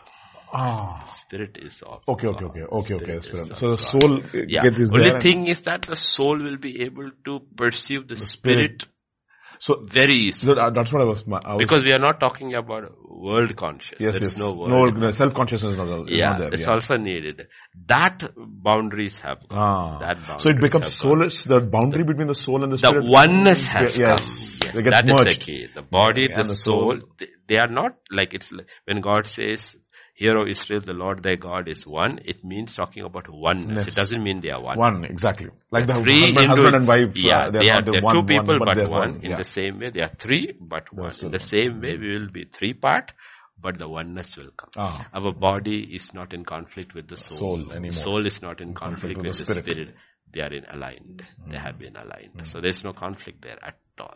B: ah.
A: Spirit is of
B: Okay,
A: God.
B: okay, okay, okay, okay. Spirit. So the soul
A: Yeah. Only
B: there.
A: thing is that the soul will be able to perceive the,
B: spirit.
A: spirit,
B: So
A: very
B: easy. that- that's what I was. I was
A: Because we are not talking about world conscious.
B: yes,
A: there
B: yes.
A: no world.
B: no, no self consciousness is not, is
A: yeah,
B: not there.
A: it's
B: yeah.
A: also needed. That boundaries have gone.
B: Ah.
A: That boundaries
B: so it becomes soulless. The boundary between the soul and the
A: The
B: spirit.
A: The oneness has
B: Yeah,
A: come.
B: yes.
A: Yes, that is the key. The body,
B: And
A: the,
B: the
A: soul,
B: soul.
A: they, they are not like it's like when God says, Hear, O Israel, the Lord thy God is one. It means talking about oneness.
B: Yes.
A: It doesn't mean they are one.
B: One exactly. Like the
A: Three
B: husband, husband and wife.
A: Yeah,
B: uh, they're
A: they are,
B: the one,
A: two
B: one,
A: people,
B: but,
A: but,
B: they're
A: one. In
B: yeah.
A: the same way, they are three, but one.
B: so-
A: In the same way, we will be three part, but the oneness will come.
B: Ah.
A: Our body is not in conflict with the soul.
B: Soul anymore.
A: Soul is not in conflict,
B: conflict
A: with,
B: with
A: the spirit.
B: spirit.
A: They are in aligned. They have been aligned. So there's no conflict there at all.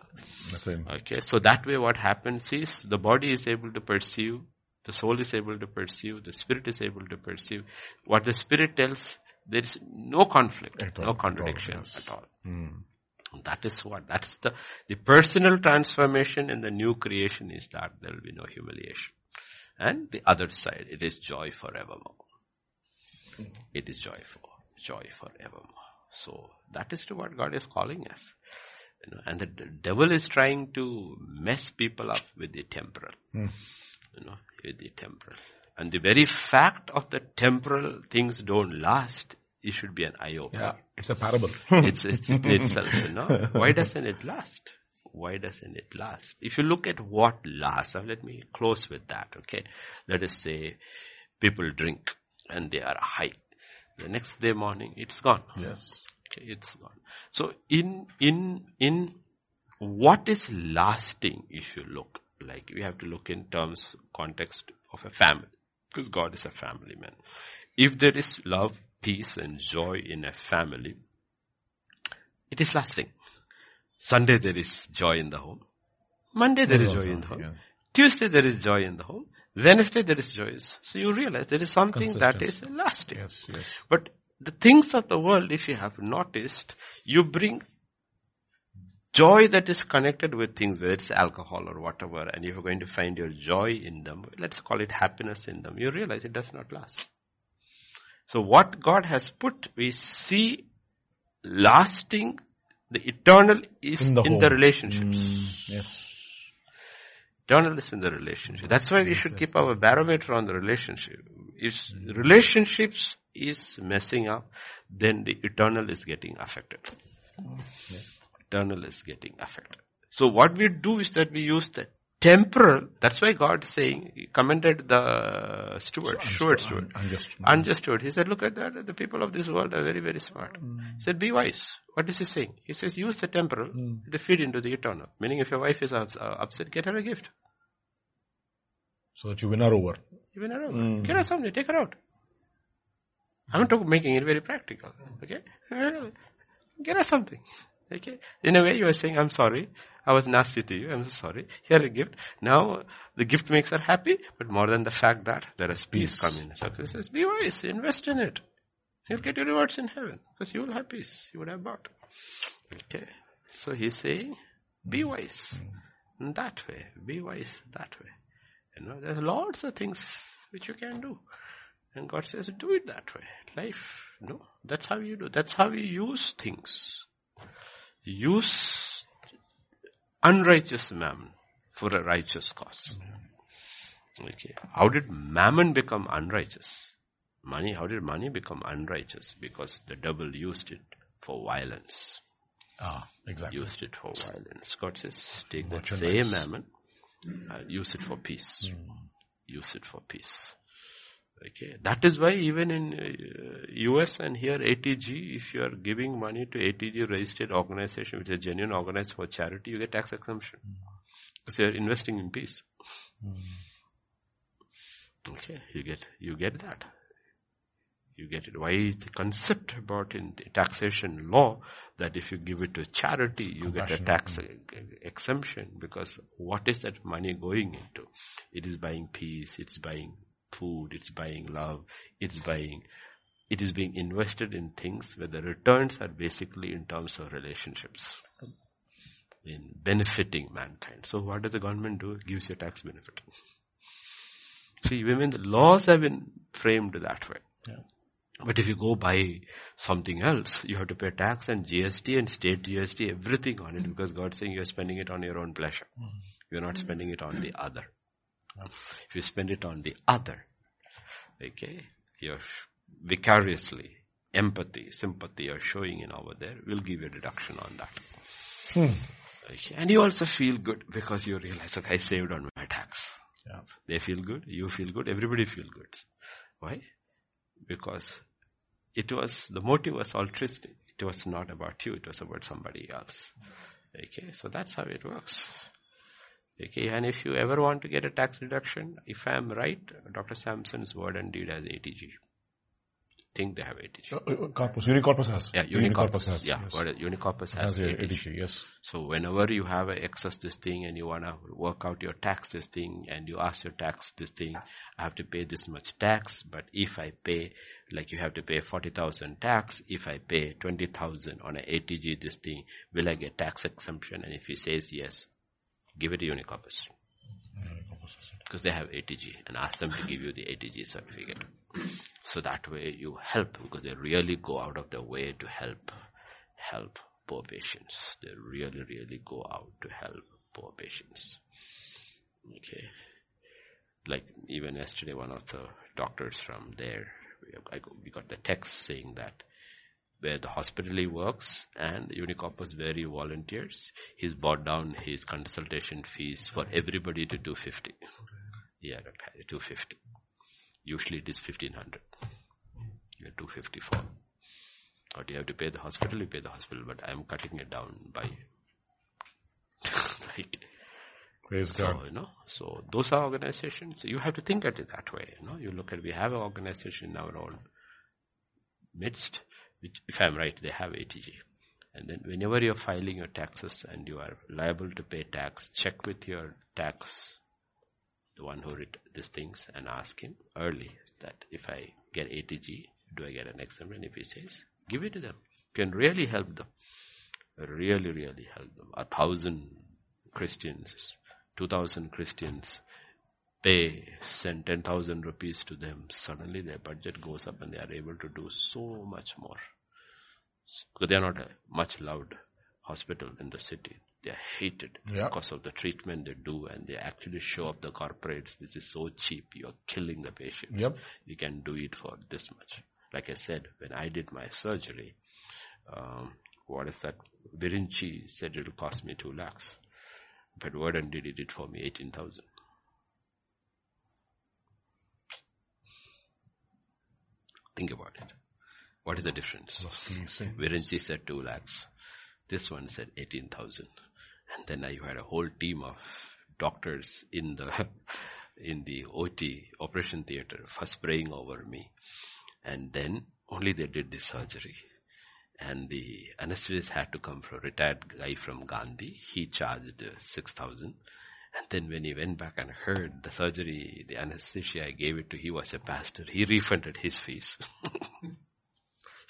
A: Okay, so that way what happens is the body is able to perceive, the soul is able to perceive, the spirit is able to perceive. What the spirit tells, there is no conflict,
B: At all,
A: no
B: all,
A: contradiction
B: yes.
A: at all.
B: Hmm.
A: That is what, that's the, the personal transformation in the new creation is that there will be no humiliation. And the other side, it is joy forevermore. It is joyful, joy forevermore. So that is to what God is calling us. You know, and the devil is trying to mess people up with the temporal. You know, with the temporal. And the very fact of the temporal things don't last, it should be an eye opener
B: Yeah, it's a parable.
A: it's, [LAUGHS] it's it itself, you know. Why doesn't it last? Why doesn't it last? If you look at what lasts, now let me close with that, okay? Let us say people drink and they are high. The next day morning, it's gone.
B: yes.
A: Okay, it's gone. So in, in, in what is lasting, if you look, like we have to look in terms, context of a family. Because God is a family man. If there is love, peace and joy in a family, it is lasting. Sunday there is joy in the home. Monday there is joy in the home.
B: yeah.
A: Tuesday there is joy in the home. Wednesday there is joy. So you realize there is something that is lasting.
B: Yes, yes.
A: But the things of the world, if you have noticed, you bring joy that is connected with things, whether it's alcohol or whatever, and if you're going to find your joy in them, let's call it happiness in them, you realize it does not last. So what God has put, we see lasting, the eternal is
B: In
A: in
B: the
A: the, relationships.
B: Mm, yes.
A: Eternal is in the relationship. That's why we should keep our barometer on the relationship. If relationships is messing up, then the eternal is getting affected. Eternal is getting affected. So what we do is that we use the temporal, that's why God is saying, he commended the steward,
B: So
A: steward, steward.
B: unjust.
A: Unjust steward. He said, look at that, the people of this world are very, very smart. Mm. He said, be wise. What is he saying? He says, use the temporal mm. to feed into the eternal. Meaning if your wife is ups- uh, upset, get her a gift.
B: So that you win her over.
A: You win her over. Mm. Get her something, take her out. I'm not talking making it very practical. Okay? [LAUGHS] Get her something. Okay? In a way you are saying, I'm sorry. I was nasty to you. I'm so sorry. Here a gift. Now the gift makes her happy, but more than the fact that there is peace coming. So he says, be wise, invest in it. You'll get your rewards in heaven because you will have peace. You would have bought. Okay. So he's saying, be mm. wise in that way. Be wise that way. You know, there's lots of things which you can do. And God says, do it that way. Life, no. That's how you do. That's how you use things. Use unrighteous mammon for a righteous cause. Okay. How did mammon become unrighteous? Money, how did money become unrighteous? Because the devil used it for violence.
B: Ah, exactly.
A: Used it for violence. God says, take that same mammon, uh, use it for peace. Use it for peace. Okay. That is why even in uh, US and here 80G, if you are giving money to 80G registered organization, which is genuine organized for charity, you get tax exemption. Hmm. Because you are investing in peace. Hmm. Okay. You get, you get that. You get it. Why is the concept about in taxation law that if you give it to charity, you get a tax hmm. e- exemption because what is that money going into? It is buying peace, it's buying food, it's buying love, it's buying, it is being invested in things where the returns are basically in terms of relationships. In benefiting mankind. So what does the government do? It gives you a tax benefit. See, women, the laws have been framed that way.
B: Yeah.
A: But if you go buy something else, you have to pay tax and GST and state GST, everything on it mm-hmm. because God's saying you're spending it on your own pleasure. Mm-hmm. You're not spending it on the other. If you spend it on the other, okay, you're vicariously, empathy, sympathy you're showing in over there, we'll give you a deduction on that. Hmm. Okay. And you also feel good because you realize, okay, I saved on my tax.
B: Yeah.
A: They feel good, you feel good, everybody feel good. Why? Because it was, the motive was altruistic. It was not about you, it was about somebody else. Okay, so that's how it works. Okay, and if you ever want to get a tax reduction, if I am right, Dr. Sampson's word and deed has 80G. Think they have 80G.
B: Uh, uh, Corpus, Unicorpus has.
A: Yeah, Unicorpus.
B: has.
A: Yeah,
B: yes.
A: Unicorpus
B: has
A: has
B: a 80G. Yes.
A: So whenever you have a excess this thing and you wanna work out your tax this thing and you ask your tax this thing, I have to pay this much tax, but if I pay, like you have to pay 40,000 tax, if I pay 20,000 on an 80G this thing, will I get tax exemption? And if he says yes, give it to Unicorpus.
B: Unicorpus.
A: Because they have 80G and ask them to give you the 80G certificate. So that way you help because they really go out of their way to help, help poor patients. They really, really go out to help poor patients. Okay. Like even yesterday, one of the doctors from there, we got the text saying that where the hospital he works and Unicorpus where he volunteers, he's brought down his consultation fees for everybody to 250. Yeah, 250. Usually it is 1500. Yeah, 254. But you have to pay the hospital, you pay the hospital, but I'm cutting it down by [LAUGHS] like
B: Praise
A: so,
B: God.
A: you know, so those are organizations. You have to think at it that way. You know, you look at, we have an organization in our own midst, which, if I'm right, they have 80G. And then whenever you're filing your taxes and you are liable to pay tax, check with your tax, the one who read these things and ask him early that if I get 80G, do I get an exemption? If he says, give it to them. Can really help them. Really, really help them. A thousand Christians, two thousand Christians pay, send 10,000 rupees to them, suddenly their budget goes up and they are able to do so much more. Because they are not a much loved hospital in the city. They are hated
B: Yeah.
A: because of the treatment they do and they actually show up the corporates. This is so cheap. You're killing the patient.
B: Yep.
A: You can do it for this much. Like I said, when I did my surgery, um, what is that? Virinchi said it'll cost me two lakhs. But Warden did it for me 18,000. Think about it. What is the difference?
B: Leasing.
A: Said 2 lakhs. This one said 18,000. And then I had a whole team of doctors in the, [LAUGHS] in the OT operation theater first praying over me. And then only they did the surgery. And the anesthetist had to come from a retired guy from Gandhi. He charged uh, 6,000. And then when he went back and heard the surgery, the anesthesia I gave it to, he was a pastor. He refunded his fees. [LAUGHS]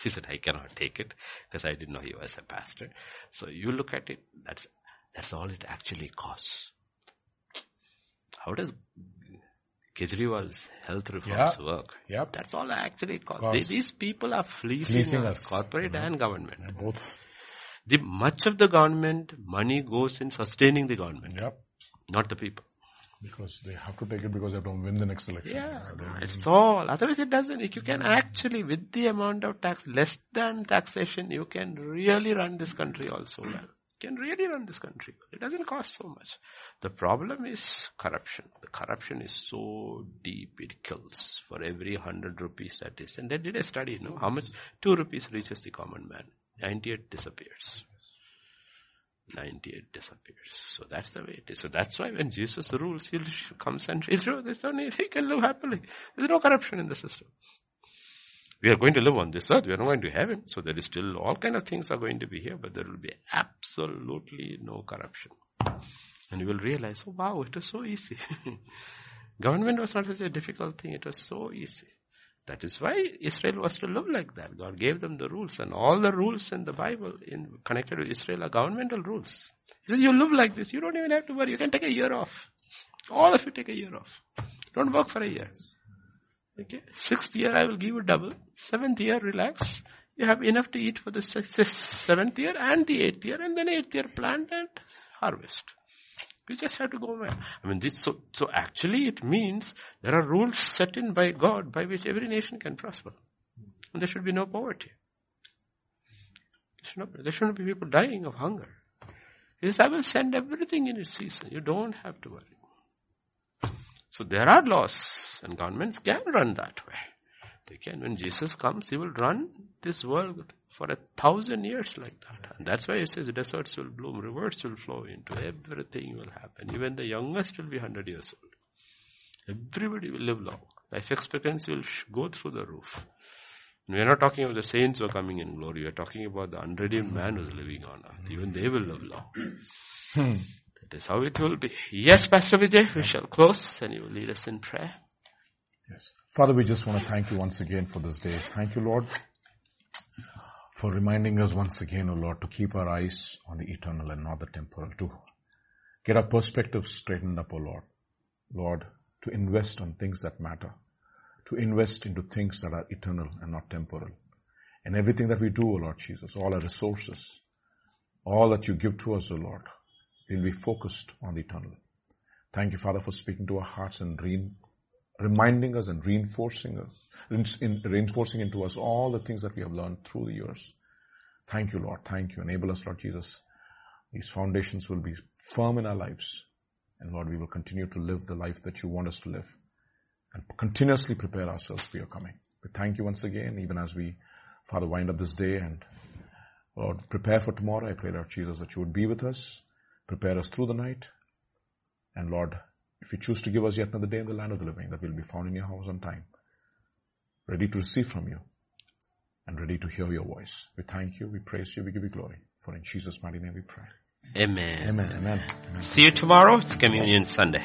A: He said, I cannot take it because I didn't know he was a pastor. So you look at it, that's, that's all it actually costs. How does Kejriwal's health reforms
B: Yeah.
A: work?
B: Yep.
A: That's all actually costs. They- these people are fleecing,
B: Fleecing
A: us,
B: us.
A: corporate mm-hmm. and government.
B: Both.
A: The much of the government money goes in sustaining the government,
B: Yep.
A: Not the people.
B: Because they have to take it because they have to win the next election.
A: Yeah,
B: uh,
A: it's all. Otherwise, it doesn't. If you can actually, with the amount of tax, less than taxation, you can really run this country also well. You can really run this country. It doesn't cost so much. The problem is corruption. The corruption is so deep, it kills. For every hundred rupees that is, and they did a study, you know, how much two rupees reaches the common man. 98 disappears. 98 disappears. So that's the way it is. So that's why when Jesus rules, he comes and he'll show this only he can live happily. There's no corruption in the system. We are going to live on this earth. We are not going to heaven. So there is still all kind of things are going to be here, but there will be absolutely no corruption. And you will realize, oh wow, it was so easy. [LAUGHS] Government was not such a difficult thing. It was so easy. That is why Israel was to live like that. God gave them the rules and all the rules in the Bible in connected to Israel are governmental rules. He says, you live like this. You don't even have to worry. You can take a year off. All of you take a year off. Don't work for a year. Okay. Sixth year I will give you double. Seventh year relax. You have enough to eat for the se- seventh year and the eighth year and then eighth year plant and harvest. You just have to go away. I mean, this, so, so actually it means there are rules set in by God by which every nation can prosper. And there should be no poverty. There, should not, there shouldn't be people dying of hunger. He says, I will send everything in its season. You don't have to worry. So there are laws and governments can run that way. They can. When Jesus comes, he will run this world for a thousand years like that. And that's why he says deserts will bloom, rivers will flow into, everything will happen. Even the youngest will be 100 years old. Everybody will live long. Life expectancy will sh- go through the roof. And we are not talking about the saints who are coming in glory. We are talking about the unredeemed man who is living on earth. Even they will live long. Hmm. That is how it will be. Yes, Pastor Vijay, we shall close and you will lead us in prayer.
B: Yes. Father, we just want to thank you once again for this day. Thank you, Lord, for reminding us once again, O Lord, to keep our eyes on the eternal and not the temporal, to get our perspective straightened up, O Lord. Lord, to invest on things that matter, to invest into things that are eternal and not temporal. And everything that we do, O Lord Jesus, all our resources, all that you give to us, O Lord, will be focused on the eternal. Thank you, Father, for speaking to our hearts and re- reminding us and reinforcing us, in, reinforcing into us all the things that we have learned through the years. Thank you, Lord. Thank you. Enable us, Lord Jesus. These foundations will be firm in our lives. And Lord, we will continue to live the life that you want us to live and continuously prepare ourselves for your coming. We thank you once again, even as we, Father, wind up this day and Lord, prepare for tomorrow. I pray, Lord Jesus, that you would be with us, prepare us through the night. And Lord, if you choose to give us yet another day in the land of the living, that we'll be found in your house on time, ready to receive from you and ready to hear your voice. We thank you, we praise you, we give you glory. For in Jesus' mighty name we pray.
A: Amen.
B: Amen, amen, amen.
A: See you tomorrow. It's Communion Sunday.